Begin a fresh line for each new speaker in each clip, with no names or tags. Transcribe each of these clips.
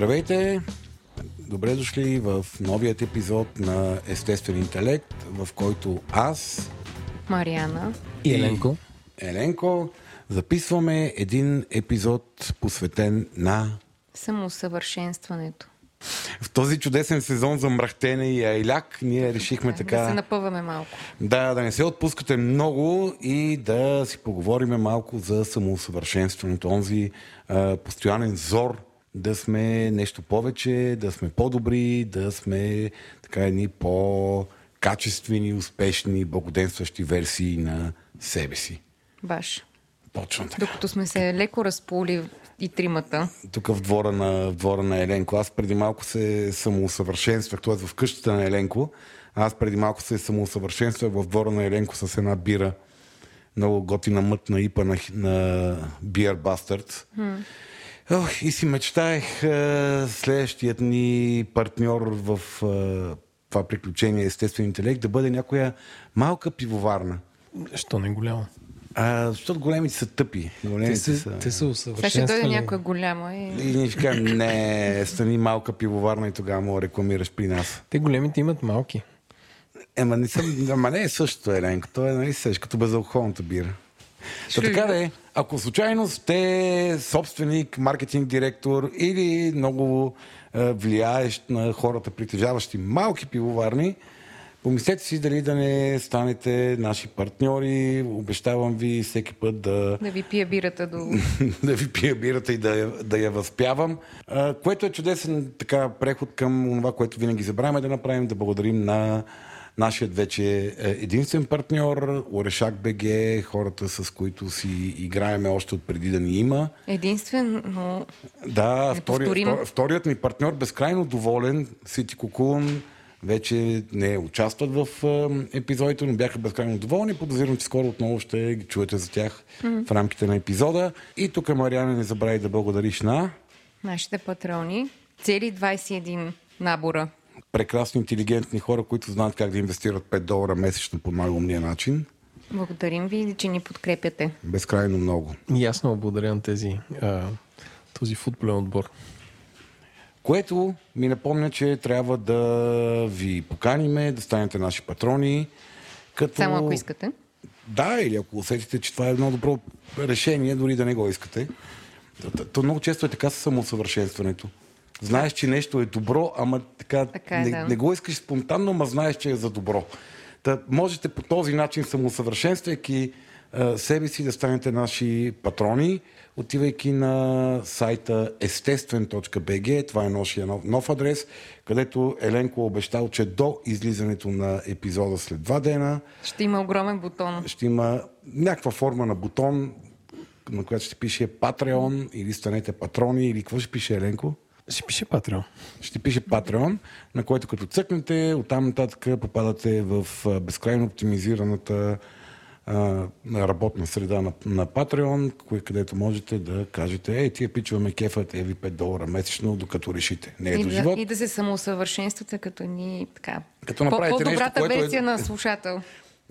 Здравейте! Добре дошли в новият епизод на Естествен интелект, в който аз
Мариана
и Еленко.
Еленко записваме един епизод посветен на
самоусъвършенстването.
В този чудесен сезон за мрахтене и айляк ние решихме така...
Да се напъваме малко.
Да, да не се отпускате много и да си поговориме малко за самоусъвършенстването. Онзи а, постоянен зор да сме нещо повече, да сме по-добри, да сме така едни по-качествени, успешни, благоденстващи версии на себе си.
Баш.
Точно така.
Докато сме се леко разполи и тримата.
Тук в двора на, в двора на Еленко. Аз преди малко се самоусъвършенствах, т.е. в къщата на Еленко. Аз преди малко се самоусъвършенствах в двора на Еленко с една бира. Много готина мътна ипа на, на Beer Bastards. Ох, и си мечтаех следващият ни партньор в това приключение естествен интелект да бъде някоя малка пивоварна.
Що не голяма?
А, защото големите са тъпи. Големите
те са,
са...
Те са
Сега ще дойде някоя голяма и...
И ние ще кажем, не, стани малка пивоварна и тогава му рекламираш при нас.
Те големите имат малки.
Ема не, съм, ама не е същото, Еленко. То е, нали, също, като безалкохолната бира. Та така да е, ако случайно сте собственик, маркетинг директор или много е, влияещ на хората, притежаващи малки пивоварни, Помислете си дали да не станете наши партньори. Обещавам ви всеки път да...
Да ви пия бирата до...
да ви пия бирата и да я, да я възпявам. А, което е чудесен така преход към това, което винаги забравяме да направим, да благодарим на нашият вече единствен партньор, Орешак БГ, хората с които си играеме още от преди да ни има.
Единствен, но
Да, втори, втори, вторият ми партньор, безкрайно доволен, Сити Кукун, вече не участват в епизодите, но бяха безкрайно доволни. Подозирам, че скоро отново ще ги чуете за тях mm-hmm. в рамките на епизода. И тук, Мариана, не забрави да благодариш на...
Нашите патрони. Цели 21 набора.
Прекрасни, интелигентни хора, които знаят как да инвестират 5 долара месечно по най-умния начин.
Благодарим ви, че ни подкрепяте.
Безкрайно много.
И аз много благодаря на тези, а, този футболен отбор.
Което ми напомня, че трябва да ви поканиме, да станете наши патрони.
Като... Само ако искате.
Да, или ако усетите, че това е едно добро решение, дори да не го искате. То, то много често е така с самосъвършенстването. Знаеш, че нещо е добро, ама така,
така е,
не,
да.
не го искаш спонтанно, ама знаеш, че е за добро. Та, можете по този начин, самосъвършенствайки себе си, да станете наши патрони, отивайки на сайта естествен.bg, това е нашия нов, адрес, където Еленко обещал, че до излизането на епизода след два дена
ще има огромен бутон.
Ще има някаква форма на бутон, на която ще пише Patreon или станете патрони, или какво ще пише Еленко?
Ще пише Patreon.
Ще пише Patreon, на който като цъкнете, оттам нататък попадате в безкрайно оптимизираната на работна среда на, на Patreon, кое, където можете да кажете, ей, тия пичваме кефът, еви 5 долара месечно, докато решите. Не е
и,
до
да,
живот.
и да се самоусъвършенствате като ни така.
Като направите
По-добрата
нещо,
версия
е...
на слушател.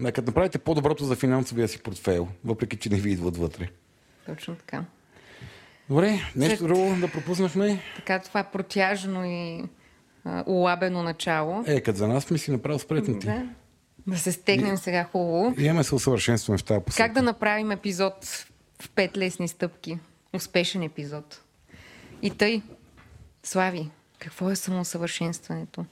Като направите по-доброто за финансовия си портфейл, въпреки че не ви идват вътре.
Точно така.
Добре, нещо
След...
друго да пропуснахме?
Така, това протяжно и а, улабено начало.
Е, като за нас ми си направил спретнати.
Да. Да се стегнем сега хубаво.
Имаме се усъвършенстваме в тази посока.
Как да направим епизод в пет лесни стъпки? Успешен епизод. И тъй, Слави, какво е самоусъвършенстването?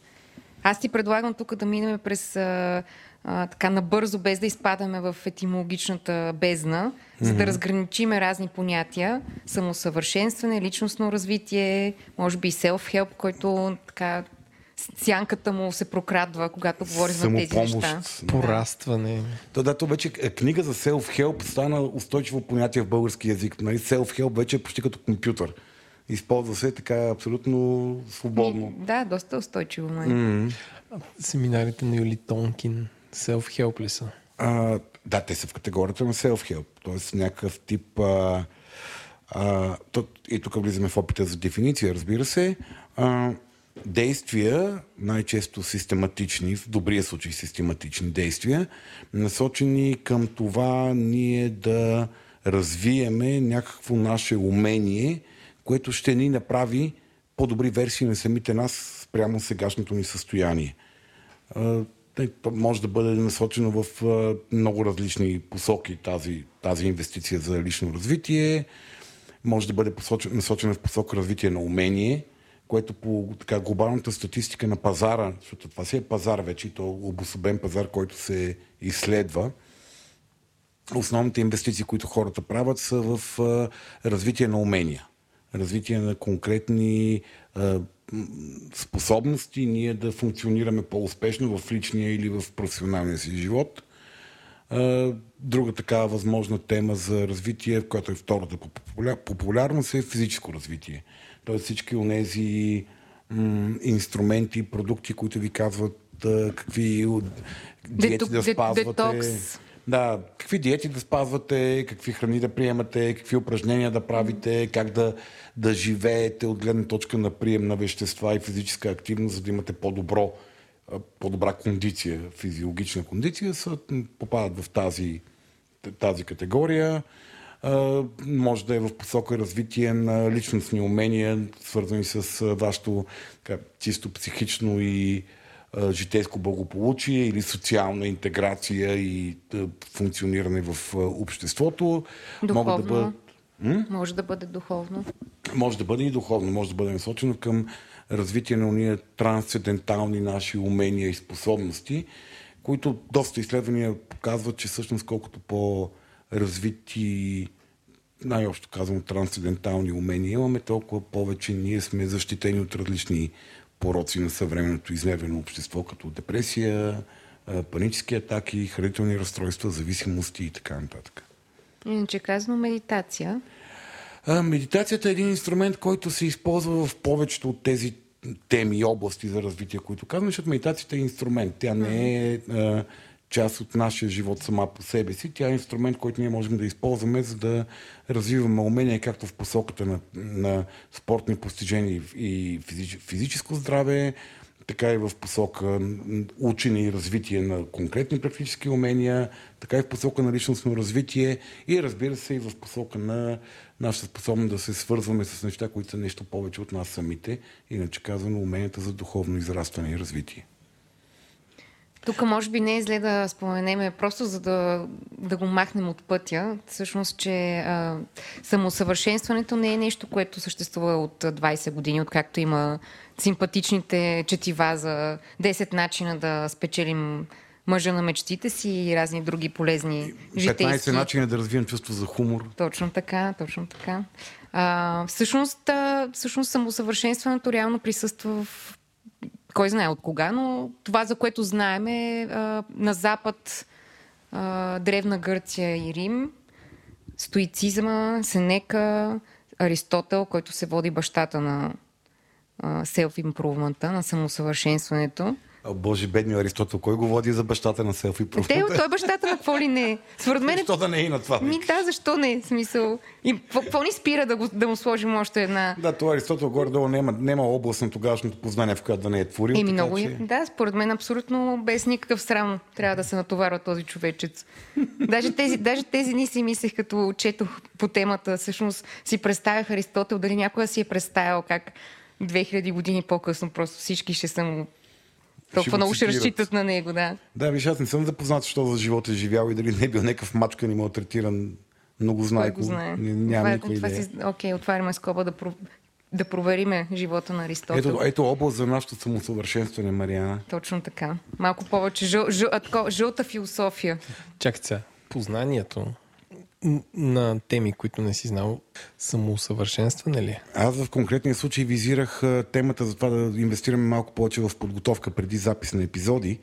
Аз ти предлагам тук да минем през а, а, така набързо, без да изпадаме в етимологичната бездна, за да разграничиме разни понятия. Самосъвършенстване, личностно развитие, може би self-help, който така сянката му се прокрадва, когато говори за тези неща.
Порастване.
То, да, то вече книга за self-help стана устойчиво понятие в български язик. Нали? Self-help вече е почти като компютър. Използва се така абсолютно свободно.
И, да, доста устойчиво. Май.
Mm-hmm.
Семинарите на Юли Тонкин self-help ли са?
А, да, те са в категорията на self-help. Тоест някакъв тип... А, а, то, и тук влизаме в опита за дефиниция, разбира се. А, действия, най-често систематични, в добрия случай систематични действия, насочени към това ние да развиеме някакво наше умение, което ще ни направи по-добри версии на самите нас спрямо сегашното ни състояние. То може да бъде насочено в много различни посоки тази, тази инвестиция за лично развитие. Може да бъде насочена в посока развитие на умение, което по така, глобалната статистика на пазара, защото това си е пазар вече и то обособен пазар, който се изследва, основните инвестиции, които хората правят, са в развитие на умения. Развитие на конкретни а, способности, ние да функционираме по-успешно в личния или в професионалния си живот. А, Друга такава възможна тема за развитие, която е втората по популя- популярност, е физическо развитие. Тоест всички от тези инструменти, продукти, които ви казват какви диети да спазвате.
детокс.
Да, какви диети да спазвате, какви храни да приемате, какви упражнения да правите, как да, да живеете от гледна точка на прием на вещества и физическа активност, за да имате по-добро, по-добра кондиция, физиологична кондиция, са, попадат в тази, тази категория. Може да е в посока развитие на личностни умения, свързани с вашето чисто психично и житейско благополучие или социална интеграция и функциониране в обществото.
Духовно.
Могат да бъдат,
Може да бъде духовно.
може да бъде и духовно, може да бъде насочено към развитие на уния трансцендентални наши умения и способности, които доста изследвания показват, че всъщност колкото по-развити най-общо казвам трансцендентални умения имаме, толкова повече ние сме защитени от различни пороци на съвременното изневено общество, като депресия, панически атаки, хранителни разстройства, зависимости и така нататък.
Иначе казано медитация.
А, Медитацията е един инструмент, който се използва в повечето от тези теми и области за развитие, които казвам, защото медитацията е инструмент. Тя не е а, част от нашия живот сама по себе си. Тя е инструмент, който ние можем да използваме, за да развиваме умения както в посоката на, на спортни постижения и физич, физическо здраве, така и в посока учене и развитие на конкретни практически умения, така и в посока на личностно развитие и разбира се и в посока на нашата способност да се свързваме с неща, които са нещо повече от нас самите, иначе казано уменията за духовно израстване и развитие.
Тук може би не е зле да споменеме, просто за да, да го махнем от пътя. Всъщност, че а, самосъвършенстването не е нещо, което съществува от 20 години, откакто има симпатичните четива за 10 начина да спечелим мъжа на мечтите си и разни други полезни
15
житейски
начина да развием чувство за хумор.
Точно така, точно така. А, всъщност, а, всъщност самосъвършенстването реално присъства в кой знае от кога, но това, за което знаем е а, на Запад а, Древна Гърция и Рим, стоицизма, Сенека, Аристотел, който се води бащата на селф-импрувмента, на самосъвършенстването.
Боже, бедни Аристотел, кой го води за бащата на селфи
Те, той е бащата на какво ли не е. Според мен е
Защо да не е и на това?
Ми да, защо не? Смисъл. И какво- ни спира да, го, да му сложим още една?
Да, това Аристотел горе-долу няма, няма област на тогавашното познание, в която да не е творил.
Еми много
че...
е. Да, според мен абсолютно без никакъв срам трябва да се натоварва този човечец. Даже тези, даже тези дни си мислех, като четох по темата, всъщност си представях Аристотел, дали някой си е представял как 2000 години по-късно просто всички ще са му толкова
го
много ще разчитат на него, да.
Да, виж, аз не съм запознат, що за живот е живял и дали не е бил някакъв мачкан и малтретиран много
Кой
знайко.
го знае?
Нямам
това,
никаква идея.
си, окей, отваряме скоба да, про, да провериме живота на Аристотел.
Ето, ето област за нашето самосъвършенстване, Мариана.
Точно така. Малко повече жъл, жъл, жълта философия.
Чакай сега. Познанието на теми, които не си знал, самоусъвършенстване ли? е?
Аз в конкретния случай визирах темата за това да инвестираме малко повече в подготовка преди запис на епизоди,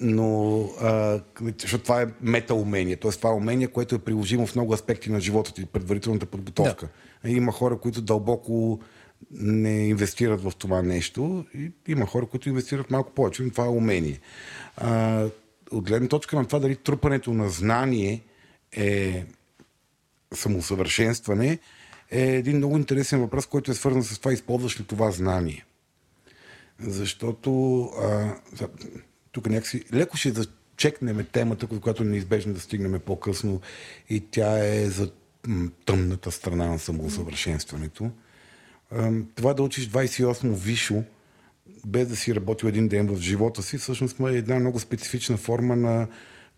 но а, защото това е мета умение, т.е. това е умение, което е приложимо в много аспекти на живота ти, предварителната подготовка. Да. Има хора, които дълбоко не инвестират в това нещо и има хора, които инвестират малко повече, но това е умение. А, от гледна точка на това дали трупането на знание е самосъвършенстване е един много интересен въпрос, който е свързан с това, използваш ли това знание. Защото а, тук някакси леко ще зачекнем темата, която неизбежно да стигнем по-късно и тя е за тъмната страна на самоусъвършенстването. това да учиш 28 вишо, без да си работил един ден в живота си, всъщност е една много специфична форма на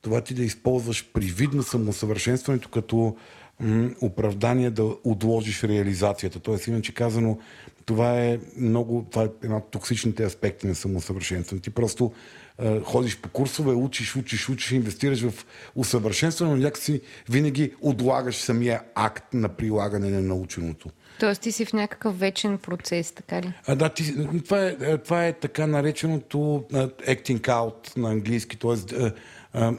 това ти да използваш привидно самосъвършенстването като м- оправдание да отложиш реализацията. Тоест, иначе казано, това е много, това е една от токсичните аспекти на самосъвършенстване. Ти просто е, ходиш по курсове, учиш, учиш, учиш, инвестираш в усъвършенстване, но някакси винаги отлагаш самия акт на прилагане на наученото.
Тоест ти си в някакъв вечен процес, така ли?
А, да, ти, това, е, това е така нареченото acting out на английски, т.е.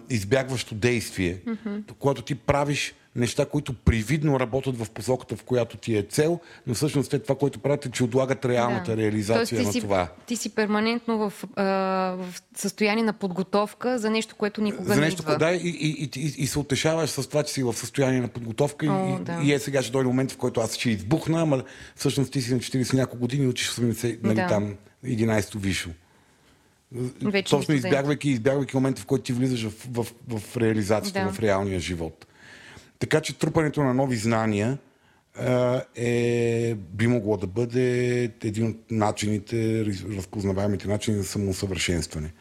избягващо действие, mm-hmm. когато ти правиш неща, които привидно работят в посоката, в която ти е цел, но всъщност те това, което правят е, че отлагат реалната да. реализация
Тоест,
на
си,
това.
Ти си перманентно в, а, в състояние на подготовка за нещо, което никога
за
не
нещо,
идва.
Да, и, и, и, и, се утешаваш с това, че си в състояние на подготовка
О,
и,
да.
и е сега ще дойде момент, в който аз ще избухна, ама всъщност ти си на 40 няколко години и учиш 80, нали,
Да.
там 11-то вишо.
Вече
Точно избягвайки, избягвайки момента, в който ти влизаш в, в, в реализацията,
Да.
в реалния живот. Така че трупането на нови знания е, би могло да бъде един от начините, раз- разпознаваемите начини за самоусъвършенстване.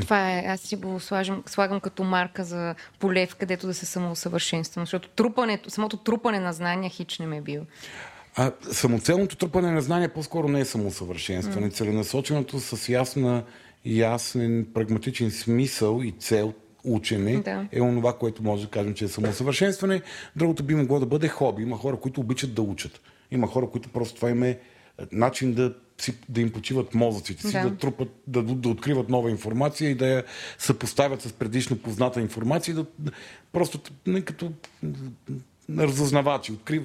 Това е, аз си го слагам, слагам като марка за полев, където да се самоусъвършенствам, защото трупането, самото трупане на знания хич не ме е бил.
А самоцелното трупане на знания по-скоро не е самоусъвършенстване. Целенасоченото с ясна, ясен, прагматичен смисъл и цел учене
Да.
е онова, което може да кажем, че е самоусъвършенстване. Другото би могло да бъде хоби. Има хора, които обичат да учат. Има хора, които просто това им е начин да, си, да им почиват мозъците си,
Да.
да, трупат, да, да откриват нова информация и да я съпоставят с предишно позната информация да, да просто не, като разузнавачи, открив,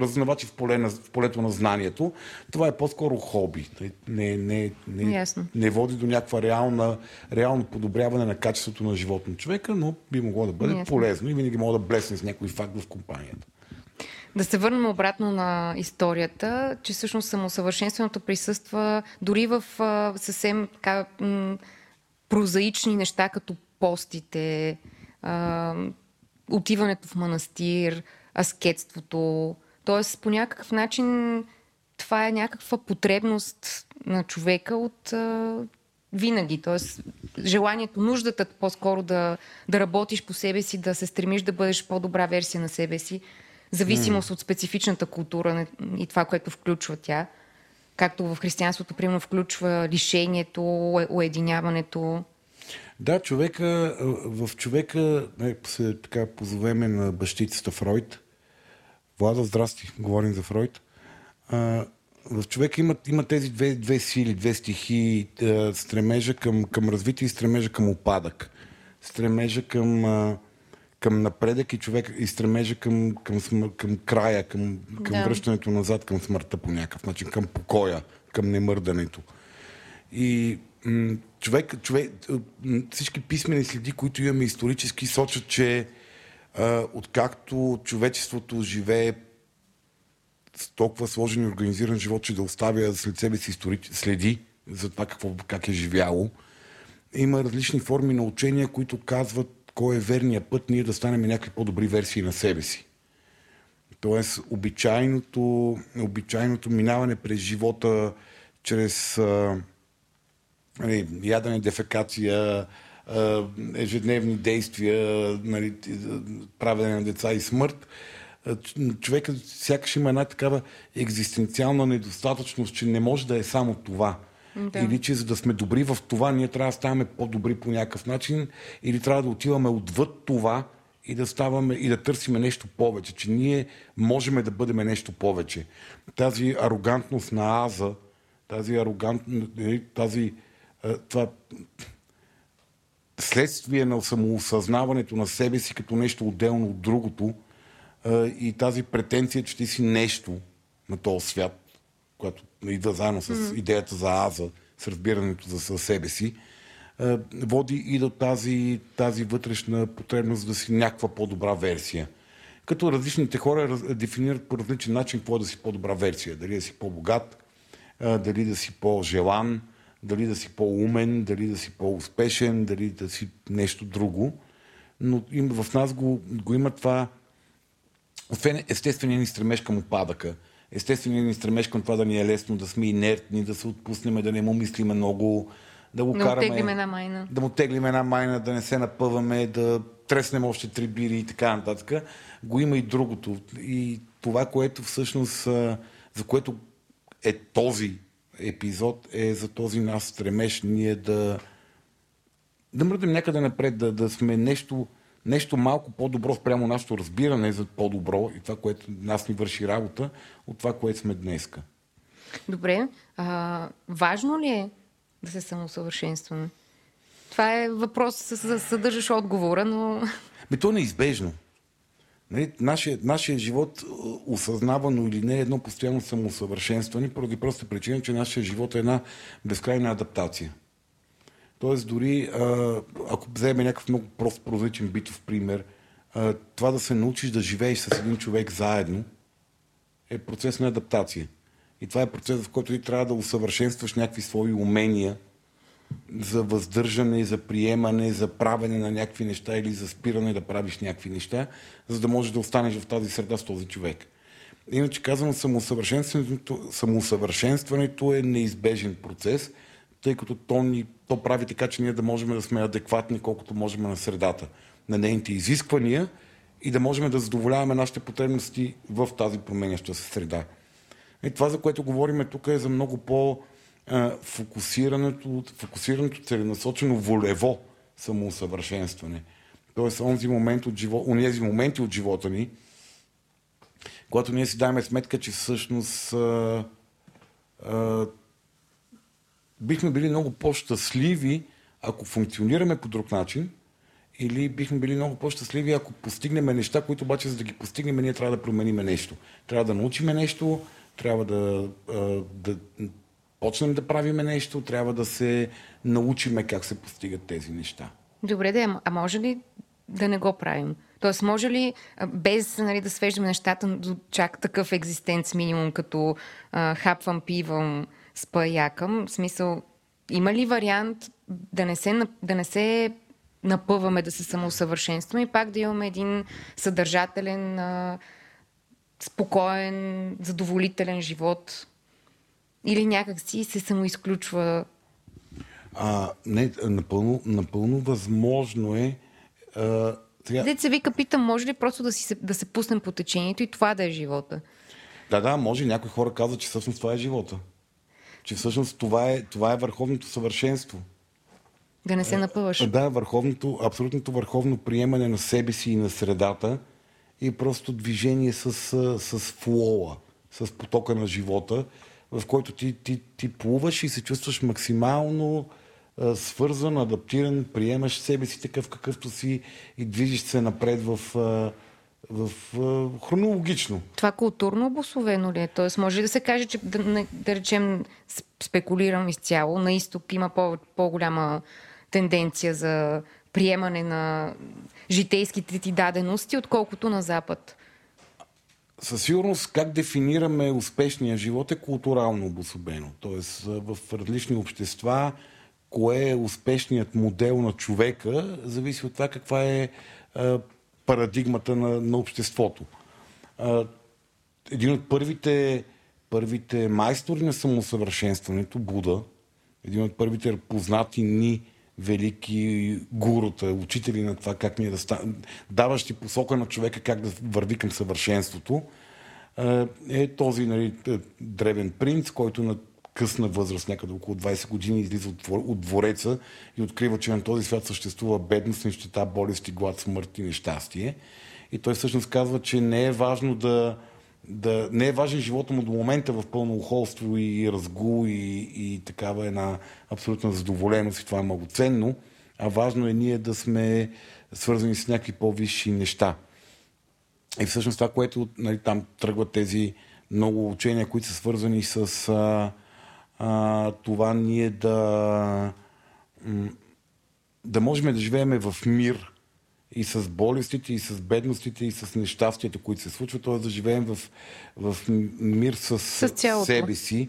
разузнавачи в, поле на, в полето на знанието. Това е по-скоро хоби. Не, не, не,
Ясно.
не води до някаква реална, реално подобряване на качеството на живота на човека, но би могло да бъде
Ясно.
полезно и винаги мога да блесне с някой факт в компанията.
Да се върнем обратно на историята, че всъщност самосъвършенстването присъства дори в съвсем така, м- прозаични неща, като постите, отиването в манастир, аскетството. Тоест, по някакъв начин това е някаква потребност на човека от а, винаги. Тоест, желанието, нуждата по-скоро да, да работиш по себе си, да се стремиш да бъдеш по-добра версия на себе си, зависимост от специфичната култура и това, което включва тя. Както в християнството, примерно, включва лишението, уе- уединяването.
Да, човека, в човека, не, се така позовеме на бащицата Фройд. Влада, здрасти, говорим за Фройд. А, в човека има, има тези две, две сили, две стихии, а, стремежа към, към развитие и стремежа към опадък. Стремежа към, а, към напредък и човек и стремежа към, към, смър- към края, към, към
Да.
връщането назад към смъртта по някакъв начин, към покоя, към немърдането. И м, човек, човек, м, всички писмени следи, които имаме исторически, сочат, че а, откакто човечеството живее с толкова сложен и организиран живот, че да оставя след себе си историч... следи за това какво, как е живяло, има различни форми на учения, които казват кой е верният път ние да станем някакви по-добри версии на себе си. Тоест, обичайното, обичайното минаване през живота чрез а, нали, ядене, дефекация, ежедневни действия, нали, правене на деца и смърт, а, ч- човекът сякаш има една такава екзистенциална недостатъчност, че не може да е само това.
Да.
Или че за да сме добри в това, ние трябва да ставаме по-добри по някакъв начин, или трябва да отиваме отвъд това и да ставаме и да търсиме нещо повече, че ние можем да бъдем нещо повече. Тази арогантност на Аза, тази арогантност, тази а, това следствие на самоосъзнаването на себе си като нещо отделно от другото а, и тази претенция, че ти си нещо на този свят, която идва заедно с идеята за аза, с разбирането за себе си, а, води и до тази, тази вътрешна потребност да си някаква по-добра версия. Като различните хора дефинират по различен начин какво е да си по-добра версия. Дали да си по-богат, дали да си по-желан, дали да си по-умен, дали да си по-успешен, дали да си нещо друго. Но им, в нас го, го има това, освен естествения ни стремеж към опадъка, естествено ни стремеж към това да ни е лесно, да сме инертни, да се отпуснем, да не му мислиме много, да го
Да
караме...
една майна.
Да му теглим една майна, да не се напъваме, да треснем още три бири и така нататък. Го има и другото. И това, което всъщност, за което е този епизод, е за този нас стремеж ние да да мръднем някъде напред, да, да сме нещо, нещо малко по-добро спрямо нашето разбиране за по-добро и това, което нас ни върши работа, от това, което сме днеска.
Добре. А, важно ли е да се самосъвършенстваме? Това е въпрос, съдържаш отговора, но
Ме то е неизбежно. Нали, нашия, нашия живот, е, осъзнавано или не, е едно постоянно самосъвършенстване, поради проста причина, че нашия живот е една безкрайна адаптация. Тоест, дори а, ако вземем някакъв много прост, прозрачен битов пример, а, това да се научиш да живееш с един човек заедно е процес на адаптация. И това е процес, в който ти трябва да усъвършенстваш някакви свои умения за въздържане, за приемане, за правене на някакви неща или за спиране да правиш някакви неща, за да можеш да останеш в тази среда с този човек. Иначе казвам, самоусъвършенстването, самоусъвършенстването е неизбежен процес, тъй като то, ни, то прави така, че ние да можем да сме адекватни колкото можем на средата, на нейните изисквания и да можем да задоволяваме нашите потребности в тази променяща се среда. И това, за което говорим тук е за много по а, фокусираното, фокусираното целенасочено волево самоусъвършенстване. Тоест, онзи момент от живо, онези моменти от живота ни, когато ние си даваме сметка, че всъщност а, а, бихме били много по-щастливи, ако функционираме по друг начин, или бихме били много по-щастливи, ако постигнем неща, които обаче за да ги постигнем, ние трябва да променим нещо. Трябва да научим нещо, трябва да, да почнем да правиме нещо, трябва да се научиме как се постигат тези неща.
добре да а може ли да не го правим? Тоест, може ли, без нали, да свеждаме нещата до чак такъв екзистенц минимум, като а, хапвам, пивам, спа, якам, в смисъл, има ли вариант да не се, да не се напъваме, да се самоусъвършенстваме и пак да имаме един съдържателен, а, спокоен, задоволителен живот? Или някак си се самоизключва
А, не, напълно, напълно възможно е. А, сега,
Деца вика, питам, може ли просто да, си, се- да се пуснем по течението и това да е живота?
Да, да, може. Някои хора казват, че всъщност това е живота. Че всъщност това е, това е върховното съвършенство.
Да не се напъваш.
Да, върховното, абсолютното върховно приемане на себе си и на средата и просто движение с, с флоа, с потока на живота, в който ти, ти, ти плуваш и се чувстваш максимално а, свързан, адаптиран, приемаш себе си такъв какъвто си и движиш се напред в, а, в, а, хронологично.
Това културно обословено ли е? Тоест, може ли да се каже, че да, да речем, спекулирам изцяло, на изток има по, по-голяма тенденция за приемане на житейските ти дадености, отколкото на Запад.
Със сигурност как дефинираме успешния живот е културално обособено. Тоест в различни общества кое е успешният модел на човека зависи от това каква е парадигмата на, на обществото. Един от първите, първите майстори на самосъвършенстването, Буда, един от първите познати ни велики гурута, учители на това как ние да станем, даващи посока на човека как да върви към съвършенството, е, е този нали, т- древен принц, който на късна възраст, някъде около 20 години, излиза от, от двореца и открива, че на този свят съществува бедност, нищета, болести, глад, смърт и нещастие. И той всъщност казва, че не е важно да, да не е важен живота му до момента в пълно ухолство и разгул и, и такава една абсолютна задоволеност и това е много ценно, а важно е ние да сме свързани с някакви по-висши неща. И всъщност това, което нали, там тръгват тези много учения, които са свързани с а, а, това ние да, да можем да живеем в мир и с болестите, и с бедностите, и с нещастията, които се случват, т.е. да живеем в, в мир с,
С
себе си,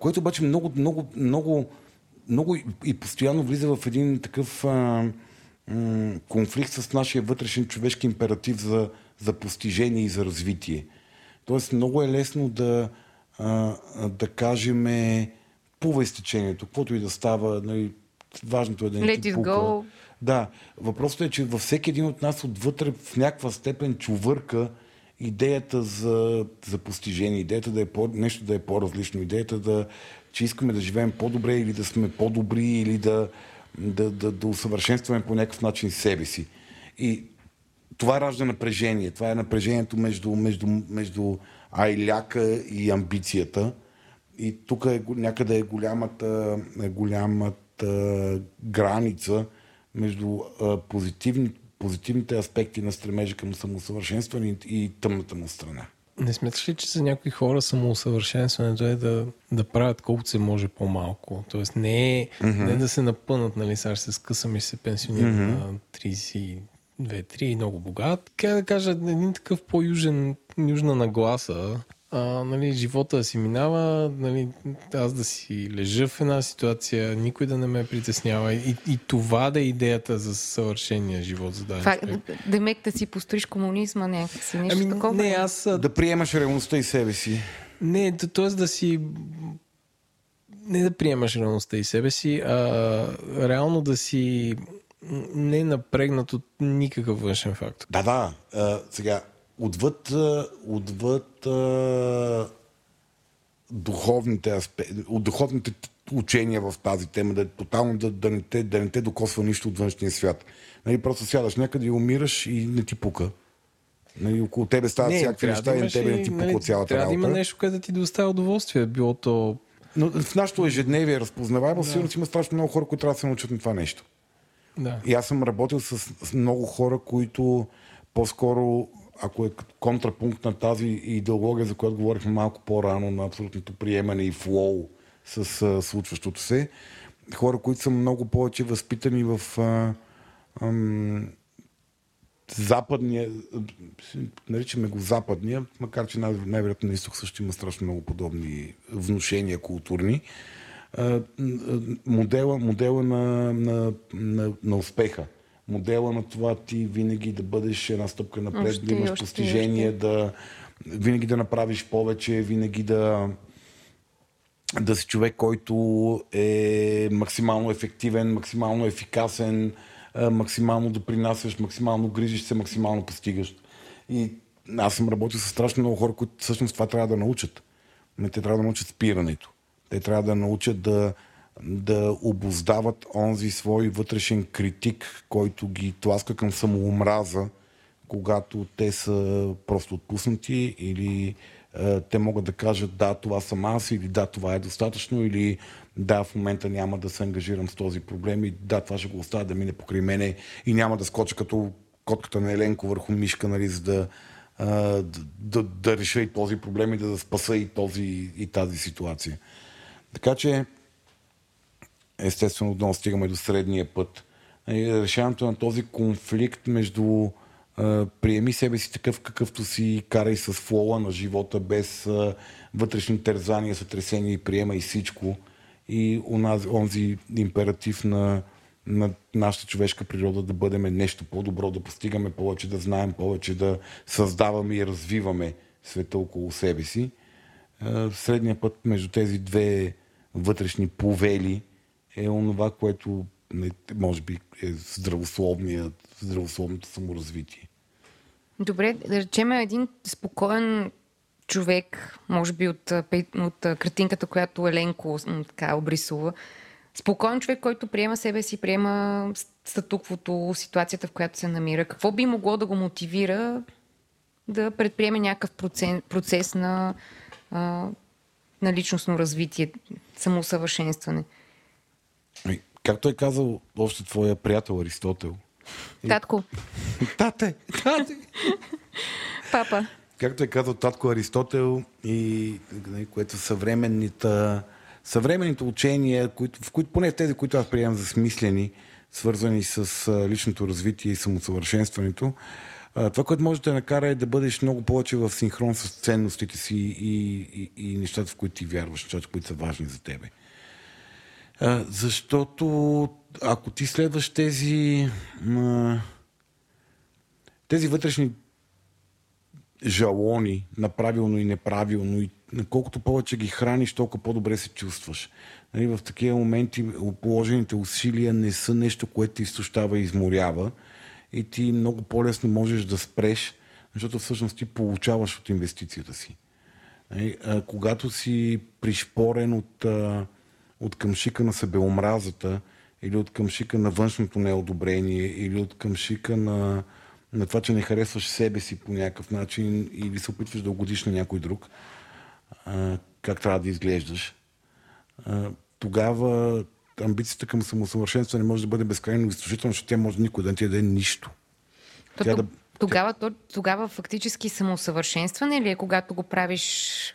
което обаче много, много, много, много и- постоянно влиза в един такъв а, м, конфликт с нашия вътрешен човешки императив за, за постижение и за развитие. Тоест много е лесно да, а, да кажем плува изтечението, каквото и да става, нали, важното е да не
Let
ти пука.
go.
Да, въпросът е, че във всеки един от нас отвътре в някаква степен чувърка идеята за, за постижение, идеята да е по, нещо да е по-различно, идеята да, че искаме да живеем по-добре или да сме по-добри или да, да, да, да усъвършенстваме по някакъв начин себе си. И това ражда напрежение. Това е напрежението между, между, между айляка и амбицията. И тук е, някъде е голямата, е голямата граница между а, позитивни, позитивните аспекти на стремежа към самосъвършенстване и, и тъмната му страна.
Не смяташ ли, че за някои хора самоусъвършенстването е да, да правят колкото се може по-малко? Тоест не е mm-hmm. не да се напънат, нали, сега ще се скъсам и ще се пенсионирам mm-hmm. на 32-3 и много богат. Как да кажа, един такъв по-южен, южна нагласа, а, нали, живота да си минава, нали, аз да си лежа в една ситуация, никой да не ме притеснява. И, и това да е идеята за съвършения живот за даден
Това,
човек.
демек да си построиш комунизма някакси, нещо
Ами,
такова.
не, аз
Да приемаш реалността и себе си.
Не, т.е. да си... Не да приемаш реалността и себе си, а реално да си не напрегнат от никакъв външен фактор.
Да, да. А, сега, отвъд, отвъд а, духовните аспекти, от духовните учения в тази тема, да, тотално да, да, не те, да не те докосва нищо от външния свят. Нали, просто сядаш някъде и умираш и не ти пука. Нали, около тебе стават всякакви неща и на тебе не ти пука
нали,
от цялата
Трябва да има нещо, което да ти доставя удоволствие. Било то...
Но в нашото ежедневие е разпознаваемо, сигурно си има страшно много хора, които трябва да се научат на това нещо.
Да.
И аз съм работил с, с много хора, които по-скоро, ако е контрапункт на тази идеология, за която говорихме малко по-рано, на абсолютното приемане и флоу с а, случващото се, хора, които са много повече възпитани в а, ам, западния, наричаме го западния, макар че най- най-вероятно на изток също има страшно много подобни внушения културни. А, модела, модела на, на, на, на успеха. Модела на това ти винаги да бъдеш една стъпка напред,
Още
да имаш
още
постижение,
още.
да винаги да направиш повече, винаги да да си човек, който е максимално ефективен, максимално ефикасен, максимално допринасяш, максимално грижиш се, максимално постигащ. И аз съм работил с страшно много хора, които всъщност това трябва да научат. Те трябва да научат спирането. Те трябва да научат да, да обоздават онзи свой вътрешен критик, който ги тласка към самоомраза, когато те са просто отпуснати или е, те могат да кажат да, това съм аз или да, това е достатъчно или да, в момента няма да се ангажирам с този проблем и да, това ще го оставя да мине покрай мене и няма да скоча като котката на Еленко върху мишка, нали, за да, а, да, да, да реша и този проблем и да спаса и, този, и тази ситуация. Така че естествено отново стигаме до средния път. И Решаването на този конфликт между приеми себе си такъв какъвто си, карай с флоа на живота, без вътрешни тързания, сътресения и приема и всичко. И онази, онзи императив на, на нашата човешка природа да бъдем нещо по-добро, да постигаме повече, да знаем повече, да създаваме и развиваме света около себе си. Средният път между тези две вътрешни повели е онова, което може би е здравословното саморазвитие.
Добре, да речем един спокоен човек, може би от, от картинката, която Еленко така обрисува. Спокоен човек, който приема себе си, приема статуквото, ситуацията, в която се намира. Какво би могло да го мотивира да предприеме някакъв процес на, на личностно развитие, самоусъвършенстване?
Както е казал още твоя приятел Аристотел.
Татко,
Тате! Тате!
папа,
Както е казал татко Аристотел и нали, което съвременните, съвременните учения, които, в които, поне тези, които аз приемам за смислени, свързани с личното развитие и самосъвършенстването, това, което може да накара е да бъдеш много повече в синхрон с ценностите си и, и, и нещата, в които ти вярваш, нещата, които са важни за тебе. Защото ако ти следваш тези, тези вътрешни жалони на правилно и неправилно и колкото повече ги храниш, толкова по-добре се чувстваш. Нали, в такива моменти положените усилия не са нещо, което ти изтощава и изморява и ти много по-лесно можеш да спреш, защото всъщност ти получаваш от инвестицията си. Нали, а, когато си пришпорен от, а, от къмшика на себеомразата или от къмшика на външното неодобрение или от къмшика на, на това, че не харесваш себе си по някакъв начин или се опитваш да угодиш на някой друг, а, как трябва да изглеждаш, а, тогава амбицията към самосъвършенство не може да бъде безкрайно изтощителна, защото тя може никой да не ти даде нищо.
То,
Тя
да... тогава, то, тогава фактически самоусъвършенстване ли е, когато го правиш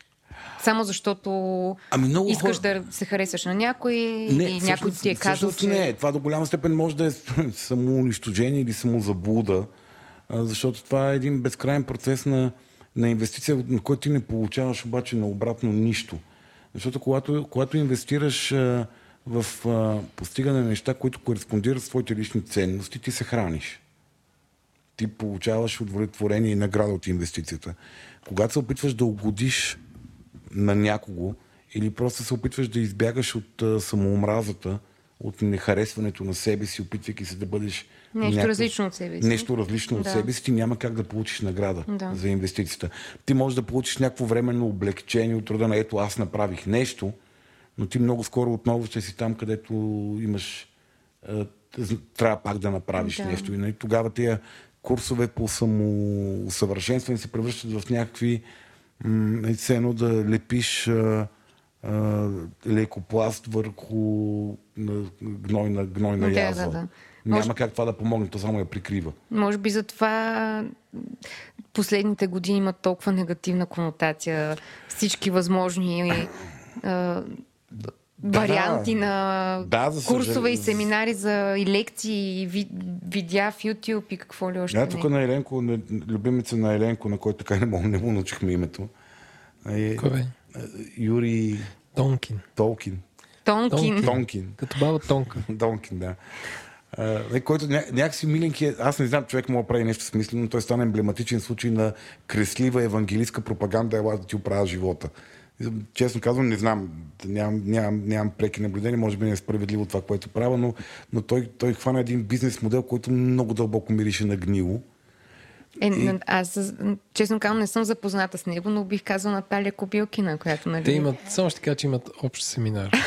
само защото
Ами много
искаш
хора-
да се харесаш на някой и някой ти е казал, че...
не. Това до голяма степен може да е самоунищожение или самозаблуда, защото това е един безкрайен процес на, на инвестиция, на който ти не получаваш обаче на обратно нищо. Защото когато, когато инвестираш а, в а, постигане на неща, които кореспондират с твоите лични ценности, ти се храниш. Ти получаваш удовлетворение и награда от инвестицията. Когато се опитваш да угодиш на някого или просто се опитваш да избягаш от а, самоомразата, от нехаресването на себе си, опитвайки се да бъдеш
Нещо различно от себе си.
Нещо различно от
Да.
себе си, ти няма как да получиш награда
Да.
за инвестицията. Ти можеш да получиш някакво временно облегчение от рода на ето аз направих нещо, но ти много скоро отново ще си там, където имаш трябва пак да направиш
Да.
нещо. И нали, тогава тия курсове по самоусъвършенстване се превръщат в някакви м, все едно да лепиш а, а, лекопласт върху на, гнойна, гнойна
Да,
язва.
да, да.
Няма
Може-
как това да помогне, то само я прикрива.
Може би затова последните години имат толкова негативна конотация. Всички възможни а, варианти на
Да, за
курсове и семинари за и лекции, и ви, видеа в YouTube и какво ли още
Да,
не.
тук на Еленко, на, любимеца на Еленко, на който така не, мога, не му научихме името. Е,
Кой бе?
Юрий
Тонкин.
Толкин.
Тонкин.
Тонкин.
Като баба Тонка.
Донкин, да. А, нали, който ня, някакси миленки е, аз не знам, човек мога да прави нещо смислено, но той стана емблематичен случай на креслива евангелистка пропаганда, ела да ти оправя живота. И, Честно казвам, не знам, нямам, нямам, нямам преки наблюдения, може би не е справедливо това, което правя, но, но той, той хвана един бизнес модел, който много дълбоко мирише на гнило.
Е, аз, честно казвам, не съм запозната с него, но бих казала Наталия Кобилкина, която нали...
Те имат, само ще кажа, че имат общ семинар,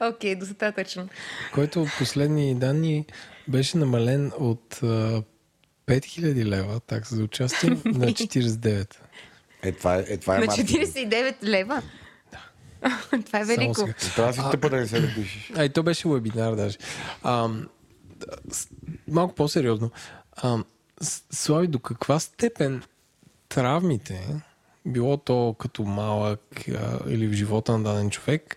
Окей, достатъчно.
който последни данни беше намален от а, 5000 лева такса за участие на 49.
Е, това е, е, това е
На
маркетинг.
49 лева? Да. Това е велико.
Трябва да си тъпа да не се напишеш.
А и то беше вебинар даже. А, малко по-сериозно. А, Слави, до каква степен травмите, било то като малък а, или в живота на даден човек,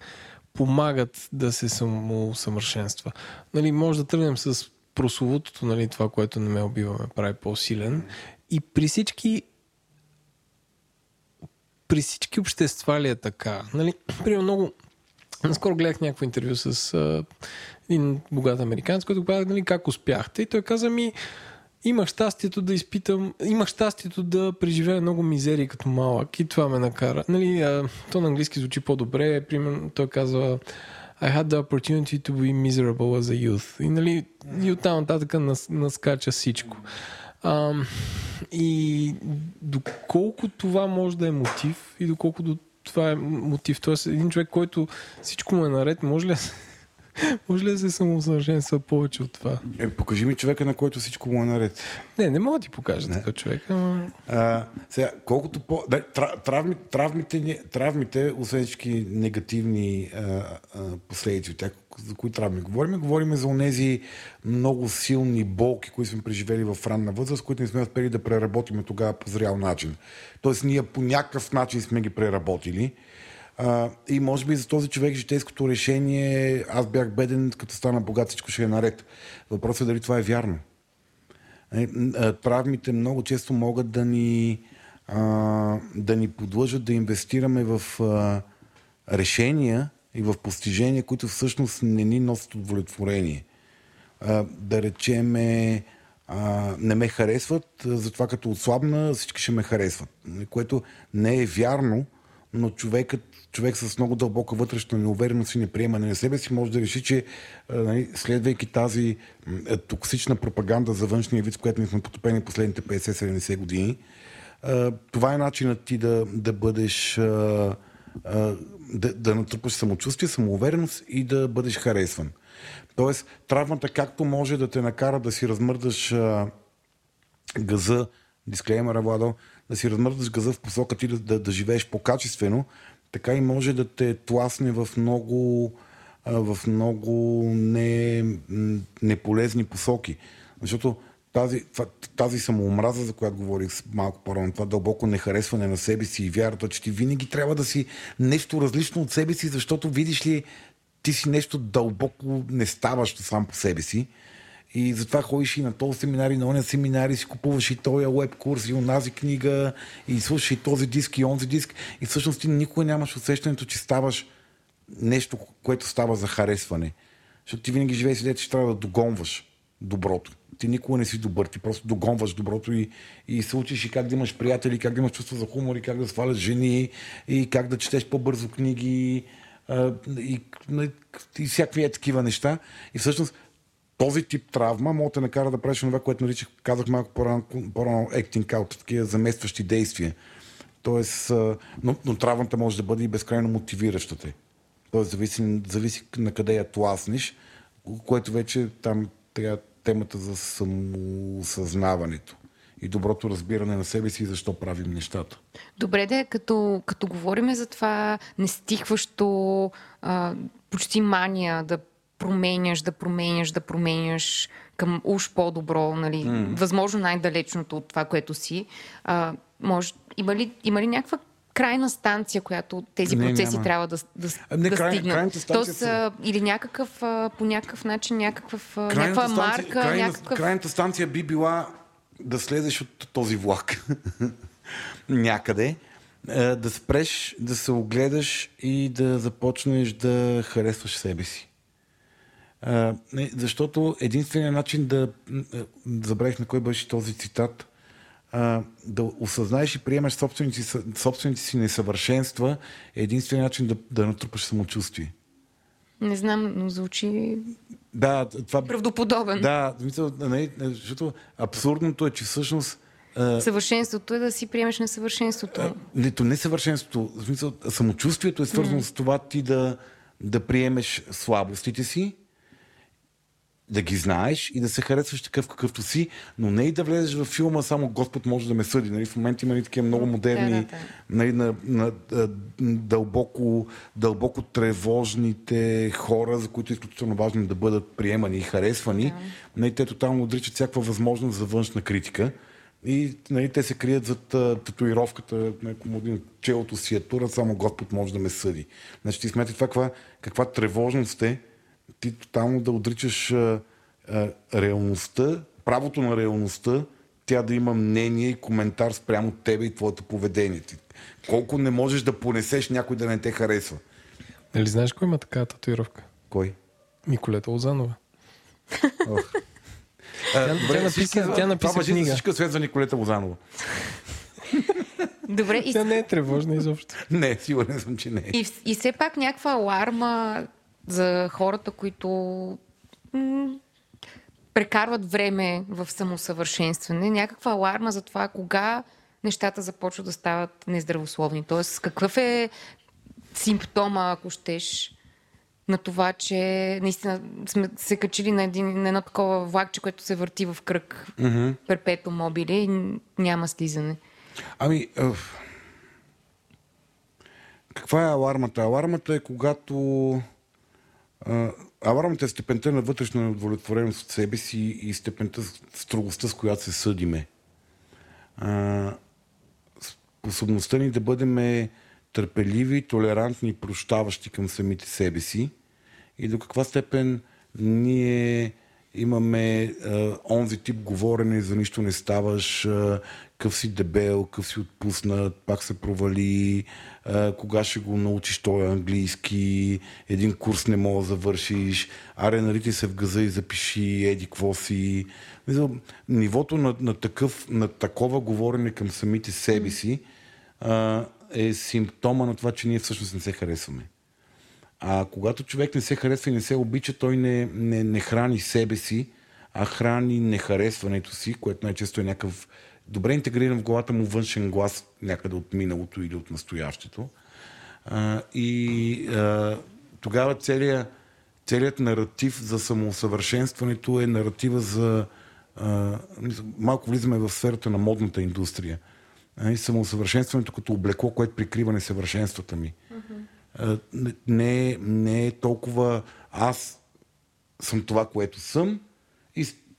помагат да се самосъвършенства. Нали, може да тръгнем с прословутото, нали, това, което не ме убива, ме прави по-силен. И при всички при всички общества ли е така? Нали, примерно много... Наскоро гледах някакво интервю с а, един богат американец, който каза, нали, как успяхте. И той каза ми, имах щастието да изпитам, имах щастието да преживея много мизерии като малък и това ме накара. Нали, а, то на английски звучи по-добре. Примерно той казва I had the opportunity to be miserable as a youth. И, нали, и оттам нататък нас, наскача всичко. А, и доколко това може да е мотив и доколко до това е мотив. Тоест, един човек, който всичко му е наред, може ли, да се- може ли да се самоусъвършенства повече от това?
Е, покажи ми човека, на който всичко му е наред.
Не, не мога да ти покажа такъв човек, ама...
А, сега, колкото по... Да, тра- травми, травмите, травмите, освен всички негативни а, а, последици от тях, за кои травми говорим, говорим за онези много силни болки, които сме преживели в ранна възраст, които не сме успели да преработиме тогава по зрял начин. Тоест, ние по някакъв начин сме ги преработили. А, и може би за този човек житейското решение аз бях беден, като стана богат, всичко ще е наред. Въпросът е дали това е вярно. Е, Травмите много често могат да ни, а, да ни подлъжат да инвестираме в а, решения и в постижения, които всъщност не ни носят удовлетворение. А, да речеме а, не ме харесват, затова като отслабна всички ще ме харесват. Което не е вярно, но човекът, човек с много дълбока вътрешна неувереност и неприемане на себе си може да реши, че нали, следвайки тази м, токсична пропаганда за външния вид, с която ние сме потопени последните 50-70 години, това е начинът ти да, да бъдеш да, да натрупаш самочувствие, самоувереност и да бъдеш харесван. Тоест, травмата както може да те накара да си размърдаш а, газа, дисклеймера, Владо, да си размърдаш газа в посока ти да, да, да живееш по-качествено, така и може да те тласне в много, а, в много не, неполезни посоки. Защото тази, тази самоомраза, за която говорих малко по-рано, това дълбоко нехаресване на себе си и вярата, че ти винаги трябва да си нещо различно от себе си, защото видиш ли, ти си нещо дълбоко не ставащо сам по себе си. И затова ходиш и на този семинар, и на оня семинар, и си купуваш и този веб курс, и онази книга, и слушаш и този диск, и онзи диск. И всъщност ти никога нямаш усещането, че ставаш нещо, което става за харесване. Защото ти винаги живееш идеята, че трябва да догонваш доброто. Ти никога не си добър, ти просто догонваш доброто и, и се учиш и как да имаш приятели, как да имаш чувство за хумор, и как да сваляш жени, и как да четеш по-бързо книги, и, и, и всякакви е такива неща. И всъщност този тип травма може да те накара да правиш това, което наричах, казах малко по-рано, по-рано acting out, такива заместващи действия. Тоест, но, но травмата може да бъде и безкрайно мотивираща те. Тоест, зависи, зависи на къде я тласнеш, което вече там трябва темата за самосъзнаването и доброто разбиране на себе си и защо правим нещата.
Добре да е, като, като говорим за това нестихващо, а, почти мания да променяш, да променяш, да променяш към уж по-добро, нали, mm. възможно най-далечното от това, което си. А, може, има, ли, има ли някаква крайна станция, която тези
Не,
процеси
няма.
трябва да, да,
не,
да
край-
стигнат?
станция
Тоест,
са-
или някакъв, по някакъв начин, някакъв, някаква марка,
крайна,
някакъв...
крайната станция би била да слезеш от този влак някъде, да спреш, да се огледаш и да започнеш да харесваш себе си. Защото единственият начин да. Забравих на кой беше този цитат. А, да осъзнаеш и приемаш собствените, собствените си несъвършенства е единственият начин да, да натрупаш самочувствие.
Не знам, но звучи
Да, това.
правдоподобен.
Да, нали, защото абсурдното е, че всъщност.
Съвършенството е да си приемеш несъвършенството.
Не, то не съвършенството. В смисъл, самочувствието е свързано с това ти да, да приемеш слабостите си, да ги знаеш и да се харесваш такъв какъвто си, но не и да влезеш в филма само Господ може да ме съди. Нали? В момента има нали, такива много модерни,
Да, да, да.
Нали, на, на, дълбоко, дълбоко тревожните хора, за които е изключително важно да бъдат приемани и харесвани. Нали, те тотално отричат всякаква възможност за външна критика. И нали, те се крият зад татуировката, на един челото си е тура, само Господ може да ме съди. Значи ти смятай това каква, каква тревожност е, ти тотално да отричаш а, а, реалността, правото на реалността, тя да има мнение и коментар спрямо тебе и твоето поведение. Ти, колко не можеш да понесеш някой да не те харесва.
Нали знаеш кой има такава татуировка?
Кой?
Николета Лозанова.
Ох.
Тя,
Добре,
тя написа,
всички-
тя
това
написа
за
книга.
всичко свет за Николета Лозанова.
Добре, и,
Тя не е тревожна изобщо.
Не, сигурен съм, че не е.
и, и все пак някаква аларма за хората, които м- прекарват време в самосъвършенстване, някаква аларма за това кога нещата започват да стават нездравословни. Тоест, какъв е симптома, ако щеш, на това, че наистина сме се качили на, един, на едно такова влакче, което се върти в кръг mm-hmm. перпето мобиле и няма слизане.
Ами,ъв... каква е алармата? Алармата е когато... А, алармата е степента на вътрешна неудовлетвореност от себе си и степента строгостта, с която се съдиме. А, способността ни да бъдем търпеливи, толерантни прощаващи към самите себе си и до каква степен ние имаме а, онзи тип говорене, за нищо не ставаш, а, къв си дебел, къв си отпуснат, пак се провали, а, кога ще го научиш той английски, един курс не мога да завършиш, аре нарити се в газа и запиши, еди какво си. Нивото на, на, такъв, на такова говорене към самите себе си а, е симптома на това, че ние всъщност не се харесваме. А когато човек не се харесва и не се обича, той не, не, не храни себе си, а храни нехаресването си, което най-често е някакъв добре интегриран в главата му външен глас някъде от миналото или от настоящето. А, и а, тогава целият, целият наратив за самоусъвършенстването е наратива за... А, малко влизаме в сферата на модната индустрия. А, и самоусъвършенстването като облекло, което прикрива несъвършенствата ми. А, не, не е толкова аз съм това, което съм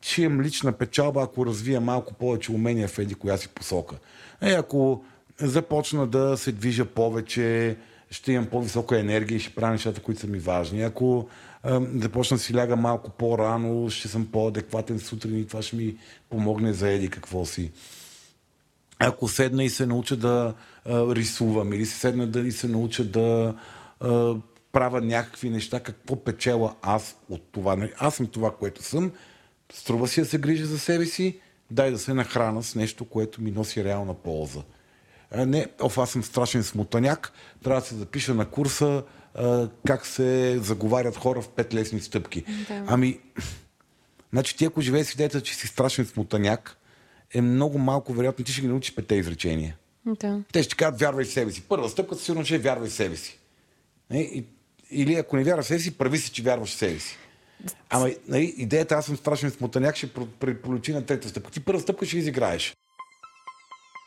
ще имам лична печалба, ако развия малко повече умения в еди коя си посока. Е, ако започна да се движа повече, ще имам по-висока енергия и ще правя нещата, които са ми важни. Ако а, започна да си ляга малко по-рано, ще съм по-адекватен сутрин и това ще ми помогне за еди какво си. Ако седна и се науча да а, рисувам или се седна да и се науча да а, правя някакви неща, какво печела аз от това. Нали, аз съм това, което съм, струва си да се грижа за себе си, дай да се нахрана с нещо, което ми носи реална полза. А не, оф, аз съм страшен смутаняк, трябва да се запиша на курса а, как се заговарят хора в пет лесни стъпки.
Да.
Ами, значи ти ако живееш с идеята, че си страшен смутаняк, е много малко вероятно ти ще ги научиш пете изречения.
Да.
Те ще кажат, вярвай в себе си. Първа стъпка сигурно ще е вярвай в себе си. И, или ако не вярваш в себе си, прави си, че вярваш в себе си. Ама нали, идеята, аз съм страшен смутаняк, ще проличи на трета стъпка. Ти първа стъпка ще изиграеш.